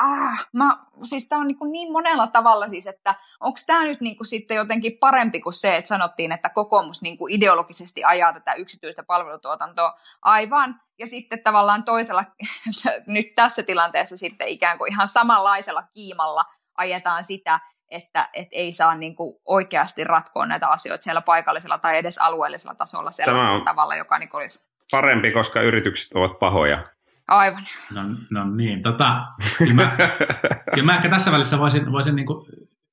A: ah, mä, siis tämä on niin, kuin niin monella tavalla siis, että onko tämä nyt niin kuin sitten jotenkin parempi kuin se, että sanottiin, että kokoomus niin kuin ideologisesti ajaa tätä yksityistä palvelutuotantoa aivan, ja sitten tavallaan toisella, (laughs) nyt tässä tilanteessa sitten ikään kuin ihan samanlaisella kiimalla ajetaan sitä, että et ei saa niin kuin oikeasti ratkoa näitä asioita siellä paikallisella tai edes alueellisella tasolla sellaisella tavalla, joka niin olisi...
H: Parempi, koska yritykset ovat pahoja.
A: Aivan.
I: No, no niin, tota, kyllä, mä, (laughs) kyllä mä ehkä tässä välissä voisin, voisin niin kuin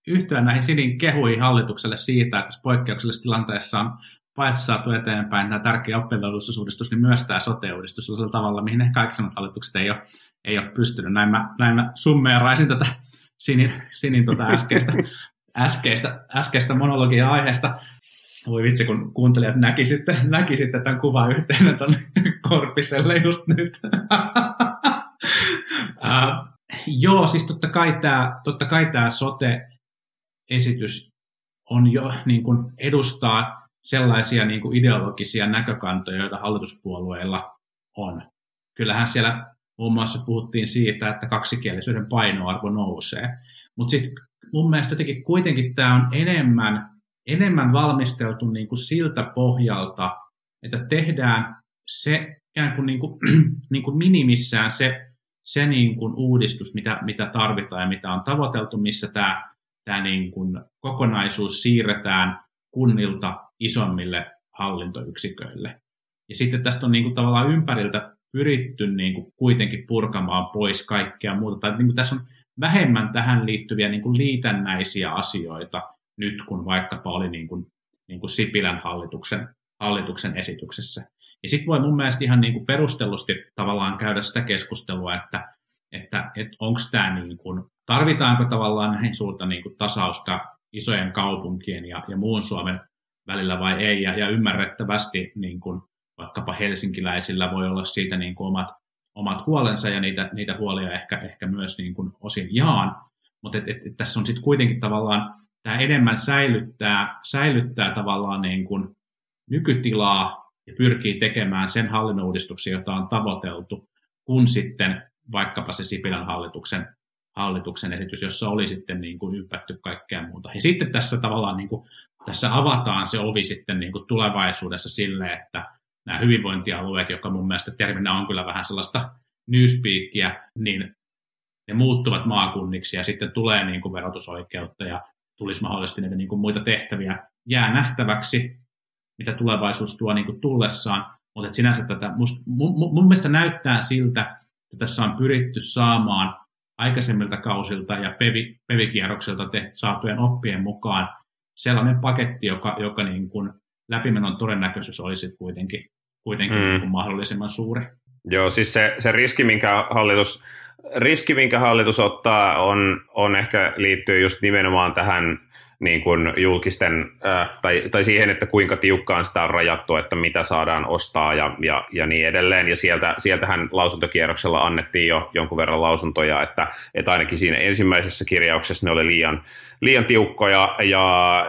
I: yhtyä näihin Sidin kehuihin hallitukselle siitä, että tässä poikkeuksellisessa tilanteessa on paitsi saatu eteenpäin tämä tärkeä oppivelvollisuusuudistus, niin myös tämä sote-uudistus sellaisella tavalla, mihin ehkä aikaisemmat hallitukset ei ole, ei ole pystynyt. Näin mä, näin mä summeeraisin tätä Sinin, Sinin tota äskeistä, äskeistä, äskeistä monologia aiheesta. Voi vitsi, kun kuuntelijat näki sitten, näki sitten tämän kuvan yhteen tuon Korpiselle just nyt. uh, (laughs) joo, siis totta kai tämä, totta kai tämä sote-esitys on jo, niin kuin edustaa sellaisia niin kuin ideologisia näkökantoja, joita hallituspuolueilla on. Kyllähän siellä Muun muassa puhuttiin siitä, että kaksikielisyyden painoarvo nousee. Mutta sitten mun mielestä jotenkin kuitenkin tämä on enemmän, enemmän valmisteltu niin kuin siltä pohjalta, että tehdään se ikään kuin, niin kuin, (clears throat) niin kuin minimissään se, se niin kuin uudistus, mitä, mitä tarvitaan ja mitä on tavoiteltu, missä tämä, tämä niin kuin kokonaisuus siirretään kunnilta isommille hallintoyksiköille. Ja sitten tästä on niin kuin tavallaan ympäriltä pyritty niin kuin kuitenkin purkamaan pois kaikkea muuta. Tai niin kuin tässä on vähemmän tähän liittyviä niin kuin liitännäisiä asioita nyt, kun vaikkapa oli niin kuin, niin kuin Sipilän hallituksen, hallituksen esityksessä. Ja sitten voi mun mielestä ihan niin kuin perustellusti tavallaan käydä sitä keskustelua, että, että, että onko tämä niin kuin, tarvitaanko tavallaan näin suurta niin kuin tasausta isojen kaupunkien ja, ja muun Suomen välillä vai ei, ja, ja ymmärrettävästi niin kuin, vaikkapa helsinkiläisillä voi olla siitä niin kuin omat, omat huolensa ja niitä, niitä huolia ehkä, ehkä myös niin kuin osin jaan, mutta et, et, et tässä on sitten kuitenkin tavallaan tämä enemmän säilyttää, säilyttää tavallaan niin kuin nykytilaa ja pyrkii tekemään sen hallinnonuudistuksen, jota on tavoiteltu, kun sitten vaikkapa se Sipilän hallituksen, hallituksen esitys, jossa oli sitten niin kuin ympätty kaikkea muuta. Ja sitten tässä tavallaan niin kuin, tässä avataan se ovi sitten niin kuin tulevaisuudessa sille, että nämä hyvinvointialueet, joka mun mielestä terminä on kyllä vähän sellaista newspeakia, niin ne muuttuvat maakunniksi ja sitten tulee niin kuin verotusoikeutta ja tulisi mahdollisesti näitä niin kuin muita tehtäviä jää nähtäväksi, mitä tulevaisuus tuo niin kuin tullessaan. Mutta sinänsä tätä, must, mun, mun mielestä näyttää siltä, että tässä on pyritty saamaan aikaisemmilta kausilta ja pevi, pevikierrokselta te, saatujen oppien mukaan sellainen paketti, joka, joka niin kuin läpimenon todennäköisyys olisi kuitenkin, kuitenkin mm. Niin mahdollisimman suuri.
H: Joo, siis se, se riski, minkä hallitus, riski, minkä hallitus ottaa, on, on ehkä liittyy just nimenomaan tähän niin kuin julkisten, äh, tai, tai siihen, että kuinka tiukkaan sitä on rajattu, että mitä saadaan ostaa ja, ja, ja niin edelleen. Ja sieltä, sieltähän lausuntokierroksella annettiin jo jonkun verran lausuntoja, että, että ainakin siinä ensimmäisessä kirjauksessa ne oli liian, liian tiukkoja ja,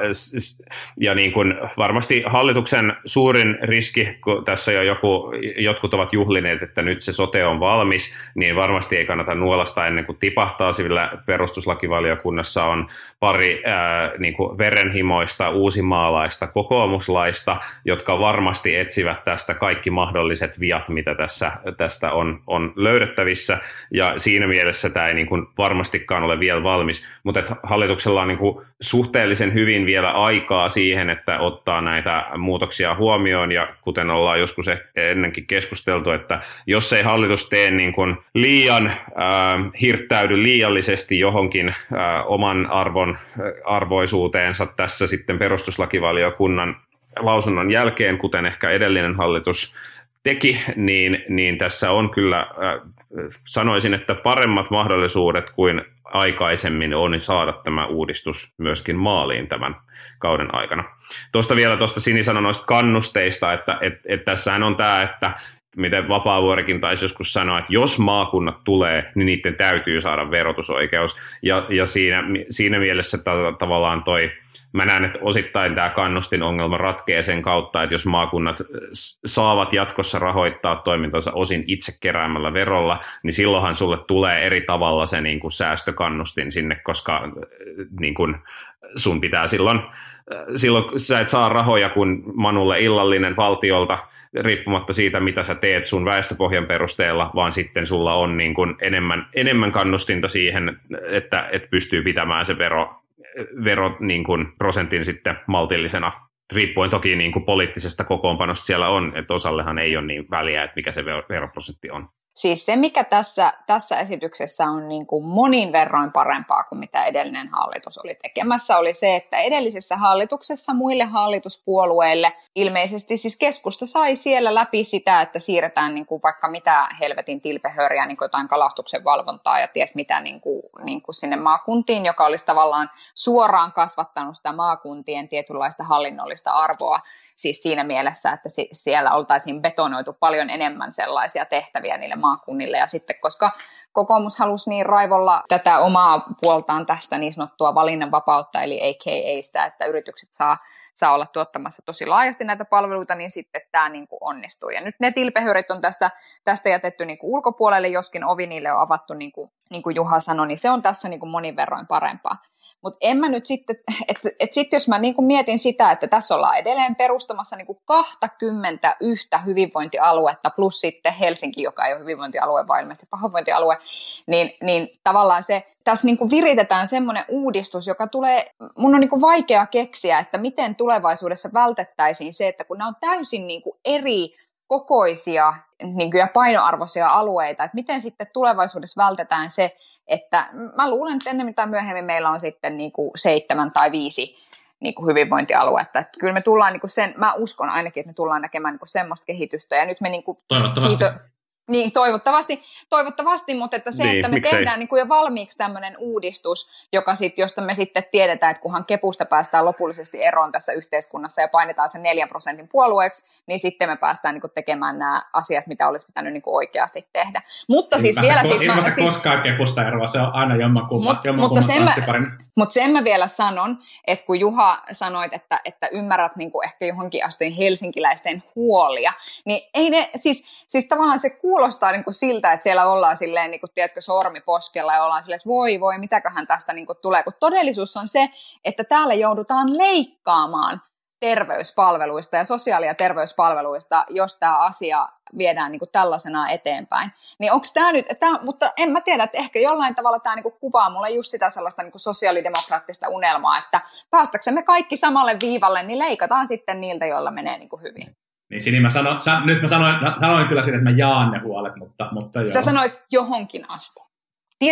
H: ja niin kuin varmasti hallituksen suurin riski, kun tässä jo joku, jotkut ovat juhlineet, että nyt se sote on valmis, niin varmasti ei kannata nuolasta ennen kuin tipahtaa, sillä perustuslakivaliokunnassa on pari ää, niin kuin verenhimoista, uusimaalaista, kokoomuslaista, jotka varmasti etsivät tästä kaikki mahdolliset viat, mitä tässä, tästä on, on löydettävissä, ja siinä mielessä tämä ei niin kuin varmastikaan ole vielä valmis, mutta hallituksella on niin kuin suhteellisen hyvin vielä aikaa siihen, että ottaa näitä muutoksia huomioon, ja kuten ollaan joskus ennenkin keskusteltu, että jos ei hallitus tee niin kuin liian äh, hirttäydy liiallisesti johonkin äh, oman arvon, äh, arvoisuuteensa tässä sitten perustuslakivaliokunnan lausunnon jälkeen, kuten ehkä edellinen hallitus teki, niin, niin tässä on kyllä, äh, sanoisin, että paremmat mahdollisuudet kuin aikaisemmin on saada tämä uudistus myöskin maaliin tämän kauden aikana. Tuosta vielä tuosta Sini sanoi noista kannusteista, että et, et tässähän on tämä, että miten Vapaavuorikin taisi joskus sanoa, että jos maakunnat tulee, niin niiden täytyy saada verotusoikeus. Ja, ja siinä, siinä mielessä tavallaan toi, mä näen, että osittain tämä kannustin ongelma ratkee sen kautta, että jos maakunnat saavat jatkossa rahoittaa toimintansa osin itse keräämällä verolla, niin silloinhan sulle tulee eri tavalla se niin kuin säästökannustin sinne, koska niin kuin sun pitää silloin, silloin sä et saa rahoja, kun Manulle illallinen valtiolta – riippumatta siitä, mitä sä teet sun väestöpohjan perusteella, vaan sitten sulla on niin kuin enemmän, enemmän kannustinta siihen, että, että pystyy pitämään se vero, vero niin kuin prosentin sitten maltillisena riippuen toki niin kuin poliittisesta kokoonpanosta siellä on, että osallehan ei ole niin väliä, että mikä se veroprosentti on.
A: Siis se, mikä tässä, tässä esityksessä on niin kuin monin verroin parempaa kuin mitä edellinen hallitus oli tekemässä, oli se, että edellisessä hallituksessa muille hallituspuolueille ilmeisesti siis keskusta sai siellä läpi sitä, että siirretään niin kuin vaikka mitä helvetin tilpehöriä, niin kuin jotain kalastuksen valvontaa ja ties mitä niin kuin, niin kuin sinne maakuntiin, joka olisi tavallaan suoraan kasvattanut sitä maakuntien tietynlaista hallinnollista arvoa siis siinä mielessä, että siellä oltaisiin betonoitu paljon enemmän sellaisia tehtäviä niille maakunnille. Ja sitten koska kokoomus halusi niin raivolla tätä omaa puoltaan tästä niin sanottua valinnanvapautta, eli AKA sitä, että yritykset saa saa olla tuottamassa tosi laajasti näitä palveluita, niin sitten tämä niin kuin onnistuu. Ja nyt ne tilpehörit on tästä, tästä jätetty niin kuin ulkopuolelle, joskin ovi niille on avattu, niin kuin, niin kuin Juha sanoi, niin se on tässä niin kuin monin verroin parempaa. Mutta en mä nyt sitten, että (laughs) et sitten jos mä niinku mietin sitä, että tässä ollaan edelleen perustamassa niinku 21 hyvinvointialuetta plus sitten Helsinki, joka ei ole hyvinvointialue, vaan ilmeisesti pahoinvointialue, niin, niin tavallaan se, tässä niinku viritetään semmoinen uudistus, joka tulee, mun on niinku vaikea keksiä, että miten tulevaisuudessa vältettäisiin se, että kun nämä on täysin niinku eri kokoisia niin ja painoarvoisia alueita, että miten sitten tulevaisuudessa vältetään se, että mä luulen, että ennen tai myöhemmin meillä on sitten niin kuin seitsemän tai viisi niin kuin hyvinvointialuetta. Että kyllä me tullaan niin kuin sen, mä uskon ainakin, että me tullaan näkemään niin kuin semmoista kehitystä. Ja nyt me niin kuin,
I: Toivottavasti. Kiito,
A: niin, toivottavasti, toivottavasti mutta että se, niin, että me miksei? tehdään niin kuin jo valmiiksi tämmöinen uudistus, joka sit, josta me sitten tiedetään, että kunhan kepusta päästään lopullisesti eroon tässä yhteiskunnassa ja painetaan sen 4 prosentin puolueeksi, niin sitten me päästään niin kuin tekemään nämä asiat, mitä olisi pitänyt niin kuin oikeasti tehdä. Mutta siis vielä...
I: Ko-
A: siis,
I: mä, siis, koskaan kepusta eroa, se on aina jommankumman, mut,
A: mutta sen mä, mutta sen mä vielä sanon, että kun Juha sanoit, että, että ymmärrät niin kuin ehkä johonkin asti helsinkiläisten huolia, niin ei ne, siis, siis tavallaan se kuulostaa niin kuin siltä, että siellä ollaan silleen, niin kuin, tiedätkö, sormi poskella ja ollaan silleen, että voi voi, mitäköhän tästä niin kuin tulee. Kun todellisuus on se, että täällä joudutaan leikkaamaan terveyspalveluista ja sosiaali- ja terveyspalveluista, jos tämä asia viedään niin kuin tällaisena eteenpäin. Niin onko tämä nyt, tää, mutta en mä tiedä, että ehkä jollain tavalla tämä niin kuvaa mulle just sitä sellaista niin kuin sosiaalidemokraattista unelmaa, että päästäksemme kaikki samalle viivalle, niin leikataan sitten niiltä, joilla menee niin kuin hyvin.
I: Niin Sini, mä sano, sa, nyt mä sanoin, sanoin kyllä siinä, että mä jaan ne huolet, mutta, mutta joo.
A: Sä sanoit johonkin asti.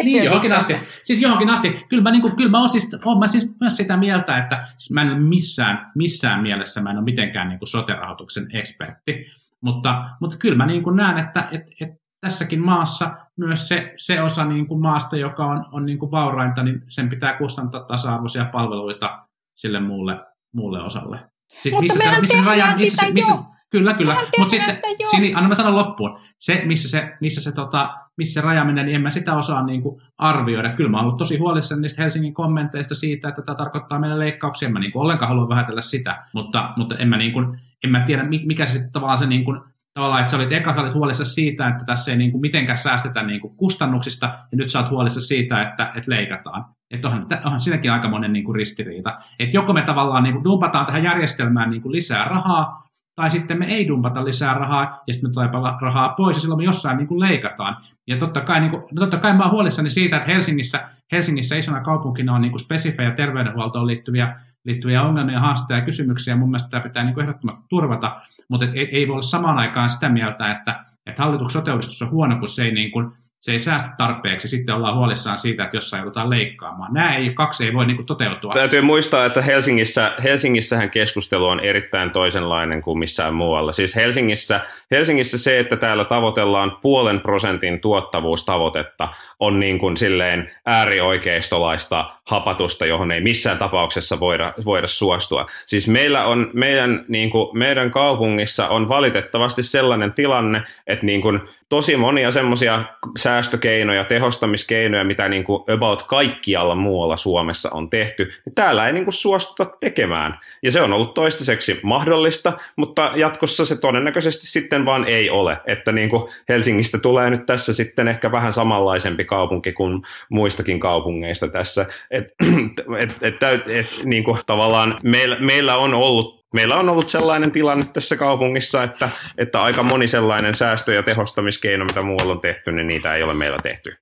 I: Niin, johonkin asti. Siis johonkin asti. Kyllä mä, niin kuin, kyllä mä oon siis, oon mä siis myös sitä mieltä, että mä en missään, missään mielessä mä en ole mitenkään niin kuin sote-rahoituksen ekspertti. Mutta, mutta kyllä mä niin kuin näen, että et, et tässäkin maassa myös se, se osa niin kuin maasta, joka on, on niin kuin vaurainta, niin sen pitää kustantaa tasa-arvoisia palveluita sille muulle, muulle osalle.
A: Sitten mutta missä se, missä se raja, missä se, missä,
I: Kyllä, kyllä. Mutta sitten, Sini, anna mä sanon loppuun. Se, missä se, missä se, tota, missä se raja menee, niin en mä sitä osaa niin kuin arvioida. Kyllä mä oon ollut tosi huolissani niistä Helsingin kommenteista siitä, että tämä tarkoittaa meille leikkauksia. En mä niin kuin ollenkaan halua vähätellä sitä, mutta, mutta en, mä niin kuin, en mä tiedä, mikä se tavallaan se niin kuin tavallaan, että sä olit eka sä olit huolissa siitä, että tässä ei niin kuin mitenkään säästetä niin kuin kustannuksista, ja nyt sä oot huolissa siitä, että, että leikataan. Että onhan, onhan siinäkin aika monen niin kuin ristiriita. Että joko me tavallaan niin kuin dumpataan tähän järjestelmään niin kuin lisää rahaa, tai sitten me ei dumpata lisää rahaa, ja sitten me tulee rahaa pois, ja silloin me jossain niin kuin leikataan. Ja totta kai, niin kuin, totta kai mä oon huolissani siitä, että Helsingissä, Helsingissä isona kaupunkina on niin kuin spesifejä terveydenhuoltoon liittyviä, liittyviä ongelmia, haasteita ja kysymyksiä, mun mielestä tämä pitää niin kuin ehdottomasti turvata, mutta ei, ei voi olla samaan aikaan sitä mieltä, että, että hallituksen sote on huono, kun se ei niin kuin se ei säästä tarpeeksi, sitten ollaan huolissaan siitä, että jossain joudutaan leikkaamaan. Nämä ei, kaksi ei voi niin kuin, toteutua.
H: Täytyy muistaa, että Helsingissä, Helsingissähän keskustelu on erittäin toisenlainen kuin missään muualla. Siis Helsingissä, Helsingissä se, että täällä tavoitellaan puolen prosentin tuottavuustavoitetta, on niin kuin silleen äärioikeistolaista hapatusta, johon ei missään tapauksessa voida, voida suostua. Siis meillä on, meidän, niin kuin, meidän kaupungissa on valitettavasti sellainen tilanne, että niin kuin, tosi monia semmoisia säästökeinoja, tehostamiskeinoja, mitä niin kuin about kaikkialla muualla Suomessa on tehty, niin täällä ei niin kuin suostuta tekemään. Ja se on ollut toistaiseksi mahdollista, mutta jatkossa se todennäköisesti sitten vaan ei ole. Että niin kuin Helsingistä tulee nyt tässä sitten ehkä vähän samanlaisempi kaupunki kuin muistakin kaupungeista tässä. Et, (clears throat) et, et, et, et, niin kuin tavallaan meillä, meillä on ollut meillä on ollut sellainen tilanne tässä kaupungissa, että, että aika moni sellainen säästö- ja tehostamiskeino, mitä muualla on tehty, niin niitä ei ole meillä tehty.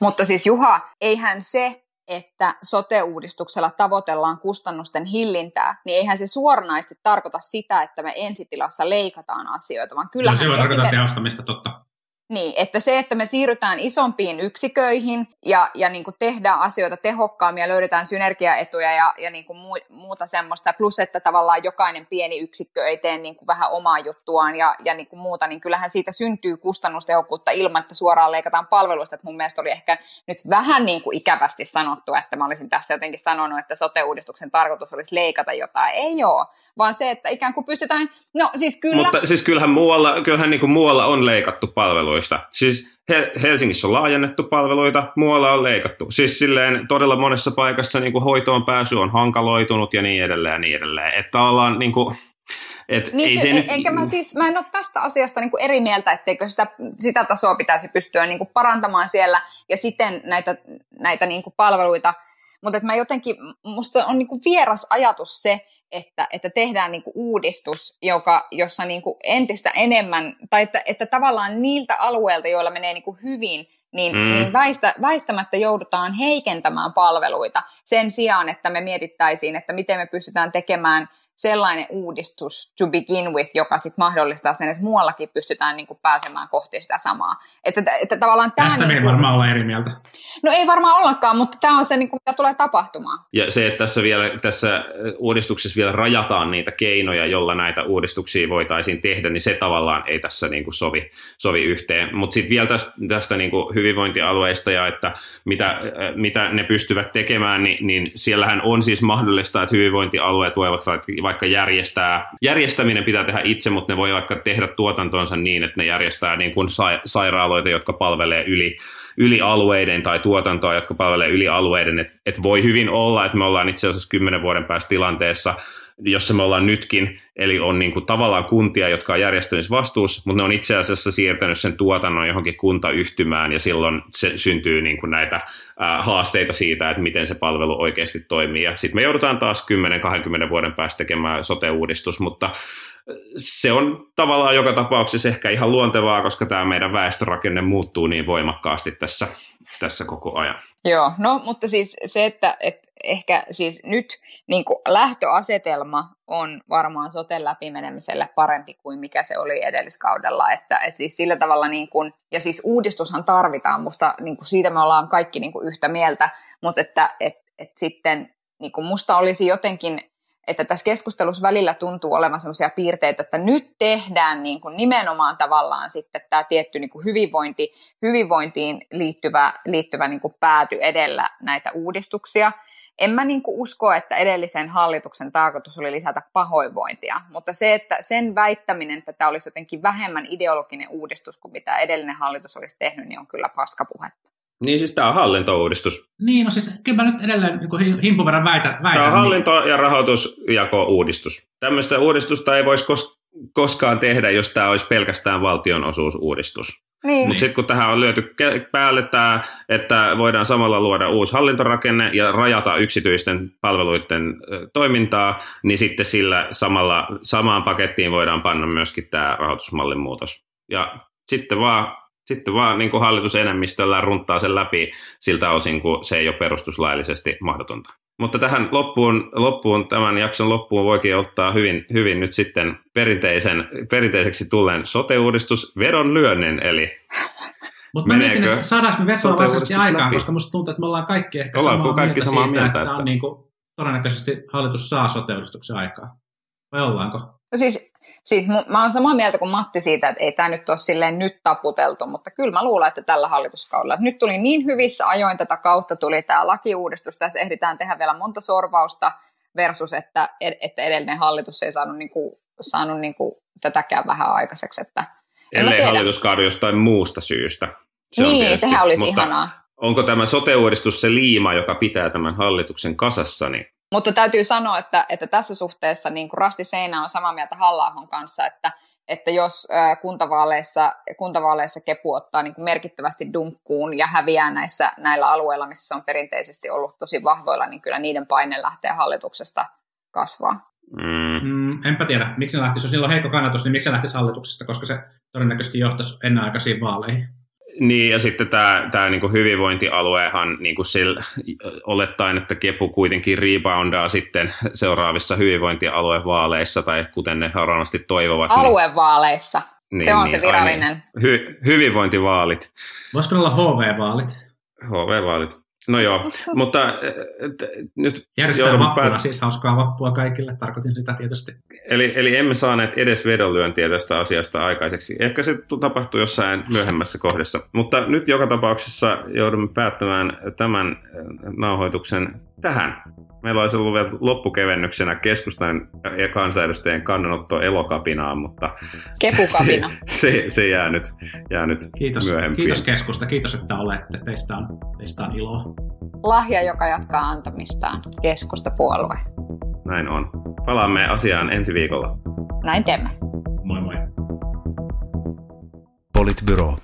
A: Mutta siis Juha, eihän se, että sote-uudistuksella tavoitellaan kustannusten hillintää, niin eihän se suoranaisesti tarkoita sitä, että me ensitilassa leikataan asioita, vaan kyllä.
I: No, se on esimerk... tehostamista, totta.
A: Niin, että se, että me siirrytään isompiin yksiköihin ja, ja niin kuin tehdään asioita tehokkaammin ja löydetään synergiaetuja ja, ja niin kuin muuta semmoista, plus että tavallaan jokainen pieni yksikkö ei tee niin kuin vähän omaa juttuaan ja, ja niin kuin muuta, niin kyllähän siitä syntyy kustannustehokkuutta ilman, että suoraan leikataan palveluista. Että mun mielestä oli ehkä nyt vähän niin kuin ikävästi sanottu, että mä olisin tässä jotenkin sanonut, että sote-uudistuksen tarkoitus olisi leikata jotain. Ei ole, vaan se, että ikään kuin pystytään, no siis kyllä.
H: Mutta siis kyllähän muualla, kyllähän niin kuin muualla on leikattu palveluita palveluista. Siis Helsingissä on laajennettu palveluita, muualla on leikattu. Siis silleen todella monessa paikassa niin kuin hoitoon pääsy on hankaloitunut ja niin edelleen ja niin edelleen. Että ollaan niin kuin, et
A: niin,
H: ei se
A: en, nyt... enkä mä siis, mä en ole tästä asiasta niin kuin eri mieltä, etteikö sitä, sitä tasoa pitäisi pystyä niin kuin parantamaan siellä ja sitten näitä, näitä niin kuin palveluita. Mutta mä jotenkin, musta on niin kuin vieras ajatus se, että, että tehdään niin kuin uudistus, joka, jossa niin kuin entistä enemmän, tai että, että tavallaan niiltä alueilta, joilla menee niin kuin hyvin, niin, mm. niin väistä, väistämättä joudutaan heikentämään palveluita sen sijaan, että me mietittäisiin, että miten me pystytään tekemään sellainen uudistus to begin with, joka sitten mahdollistaa sen, että muuallakin pystytään niin kuin pääsemään kohti sitä samaa. Että, että tavallaan
I: tämä Tästä
A: niin
I: me ei
A: kuin,
I: varmaan olla eri mieltä.
A: No ei varmaan ollakaan, mutta tämä on se, niin kuin, mitä tulee tapahtumaan.
H: Ja se, että tässä, vielä, tässä uudistuksessa vielä rajataan niitä keinoja, jolla näitä uudistuksia voitaisiin tehdä, niin se tavallaan ei tässä niin kuin sovi, sovi yhteen. Mutta sitten vielä tästä, tästä niin kuin hyvinvointialueista ja että mitä, mitä ne pystyvät tekemään, niin, niin siellähän on siis mahdollista, että hyvinvointialueet voivat vaikka järjestää, järjestäminen pitää tehdä itse, mutta ne voi vaikka tehdä tuotantonsa niin, että ne järjestää niin kuin sa- sairaaloita, jotka palvelee yli, yli alueiden tai tuotantoa, jotka palvelee yli alueiden. Että et voi hyvin olla, että me ollaan itse asiassa kymmenen vuoden päästä tilanteessa, jossa me ollaan nytkin, eli on niin kuin tavallaan kuntia, jotka on järjestämisvastuussa, mutta ne on itse asiassa siirtänyt sen tuotannon johonkin kuntayhtymään, ja silloin se syntyy niin kuin näitä haasteita siitä, että miten se palvelu oikeasti toimii. Ja sitten me joudutaan taas 10-20 vuoden päästä tekemään sote-uudistus, mutta se on tavallaan joka tapauksessa ehkä ihan luontevaa, koska tämä meidän väestörakenne muuttuu niin voimakkaasti tässä, tässä koko ajan.
A: Joo, no mutta siis se, että, että ehkä siis nyt niin kuin lähtöasetelma on varmaan soten läpimenemiselle parempi kuin mikä se oli edelliskaudella. Että, että siis sillä tavalla, niin kuin, ja siis uudistushan tarvitaan, musta niin kuin siitä me ollaan kaikki niin kuin yhtä mieltä, mutta että et, et sitten niin kuin musta olisi jotenkin että tässä keskustelussa välillä tuntuu olevan sellaisia piirteitä, että nyt tehdään niin kuin nimenomaan tavallaan sitten tämä tietty niin kuin hyvinvointi, hyvinvointiin liittyvä, liittyvä niin kuin pääty edellä näitä uudistuksia. En mä niin kuin usko, että edellisen hallituksen tarkoitus oli lisätä pahoinvointia, mutta se, että sen väittäminen, että tämä olisi jotenkin vähemmän ideologinen uudistus kuin mitä edellinen hallitus olisi tehnyt, niin on kyllä paskapuhetta.
H: Niin siis tämä on hallintouudistus.
I: Niin, no siis kyllä mä nyt edelleen niin himpun verran väitän. väitän
H: tämä on hallinto- niin. ja rahoitusjako-uudistus. Tämmöistä uudistusta ei voisi kos- koskaan tehdä, jos tämä olisi pelkästään valtionosuusuudistus.
A: Niin.
H: Mutta sitten kun tähän on lyöty päälle tämä, että voidaan samalla luoda uusi hallintorakenne ja rajata yksityisten palveluiden toimintaa, niin sitten sillä samalla, samaan pakettiin voidaan panna myöskin tämä rahoitusmallin muutos. Ja sitten vaan, sitten vaan niin kuin hallitus enemmistöllä runttaa sen läpi siltä osin, kun se ei ole perustuslaillisesti mahdotonta. Mutta tähän loppuun, loppuun, tämän jakson loppuun voikin ottaa hyvin, hyvin nyt sitten perinteisen, perinteiseksi tulleen sote-uudistus vedonlyönnin, eli (laughs)
I: mutta mä mietin, että saadaanko me vetoa varsinaisesti aikaan, läpi? koska musta tuntuu, että me ollaan kaikki ehkä ollaan samaa, kaikki mieltä, samaa siitä, mieltä, että, että... On niin kuin, todennäköisesti hallitus saa sote aikaa. Vai ollaanko?
A: No siis Siis mä oon samaa mieltä kuin Matti siitä, että ei tämä nyt ole silleen nyt taputeltu, mutta kyllä mä luulen, että tällä hallituskaudella. Että nyt tuli niin hyvissä ajoin tätä kautta, tuli tämä lakiuudistus, tässä ehditään tehdä vielä monta sorvausta versus, että, että edellinen hallitus ei saanut, niinku, saanut niinku tätäkään vähän aikaiseksi. Että
H: Ellei hallitus kaadu jostain muusta syystä.
A: Se niin, tietysti, sehän olisi mutta ihanaa.
H: Onko tämä sote-uudistus se liima, joka pitää tämän hallituksen kasassa, niin
A: mutta täytyy sanoa, että, että tässä suhteessa niin kuin Rasti Seinä on samaa mieltä halla kanssa, että, että jos kuntavaaleissa, kuntavaaleissa kepu ottaa niin kuin merkittävästi dunkkuun ja häviää näissä, näillä alueilla, missä se on perinteisesti ollut tosi vahvoilla, niin kyllä niiden paine lähtee hallituksesta kasvaa.
I: Mm. Mm, enpä tiedä, miksi ne lähtisi, jos niillä on heikko kannatus, niin miksi se lähtisi hallituksesta, koska se todennäköisesti johtaisi ennenaikaisiin vaaleihin.
H: Niin, ja sitten tämä, tämä niin hyvinvointialuehan niin kuin sillä, olettaen, että Kepu kuitenkin reboundaa sitten seuraavissa hyvinvointialuevaaleissa, tai kuten ne varmasti toivovat.
A: Niin- Aluevaaleissa. Niin, se on niin, se virallinen.
H: Niin, hy, hyvinvointivaalit.
I: Voisiko olla HV-vaalit?
H: HV-vaalit. No joo, (laughs) mutta t- nyt...
I: Järjestetään vappuna, päät... siis hauskaa vappua kaikille, tarkoitin sitä tietysti.
H: Eli, eli emme saaneet edes vedonlyöntiä tästä asiasta aikaiseksi. Ehkä se tapahtuu jossain myöhemmässä kohdassa. Mutta nyt joka tapauksessa joudumme päättämään tämän nauhoituksen tähän. Meillä olisi ollut vielä loppukevennyksenä keskustan ja kansanedustajien kannanotto elokapinaan, mutta
A: Kepukapina.
H: Se, se, se jää nyt, jää nyt
I: kiitos,
H: myöhemmin.
I: Kiitos keskusta, kiitos että olette. Teistä on, teistä on iloa.
A: Lahja, joka jatkaa antamistaan. Keskustapuolue.
H: Näin on. Palaamme asiaan ensi viikolla.
A: Näin teemme.
I: Moi moi.
C: Politbyro.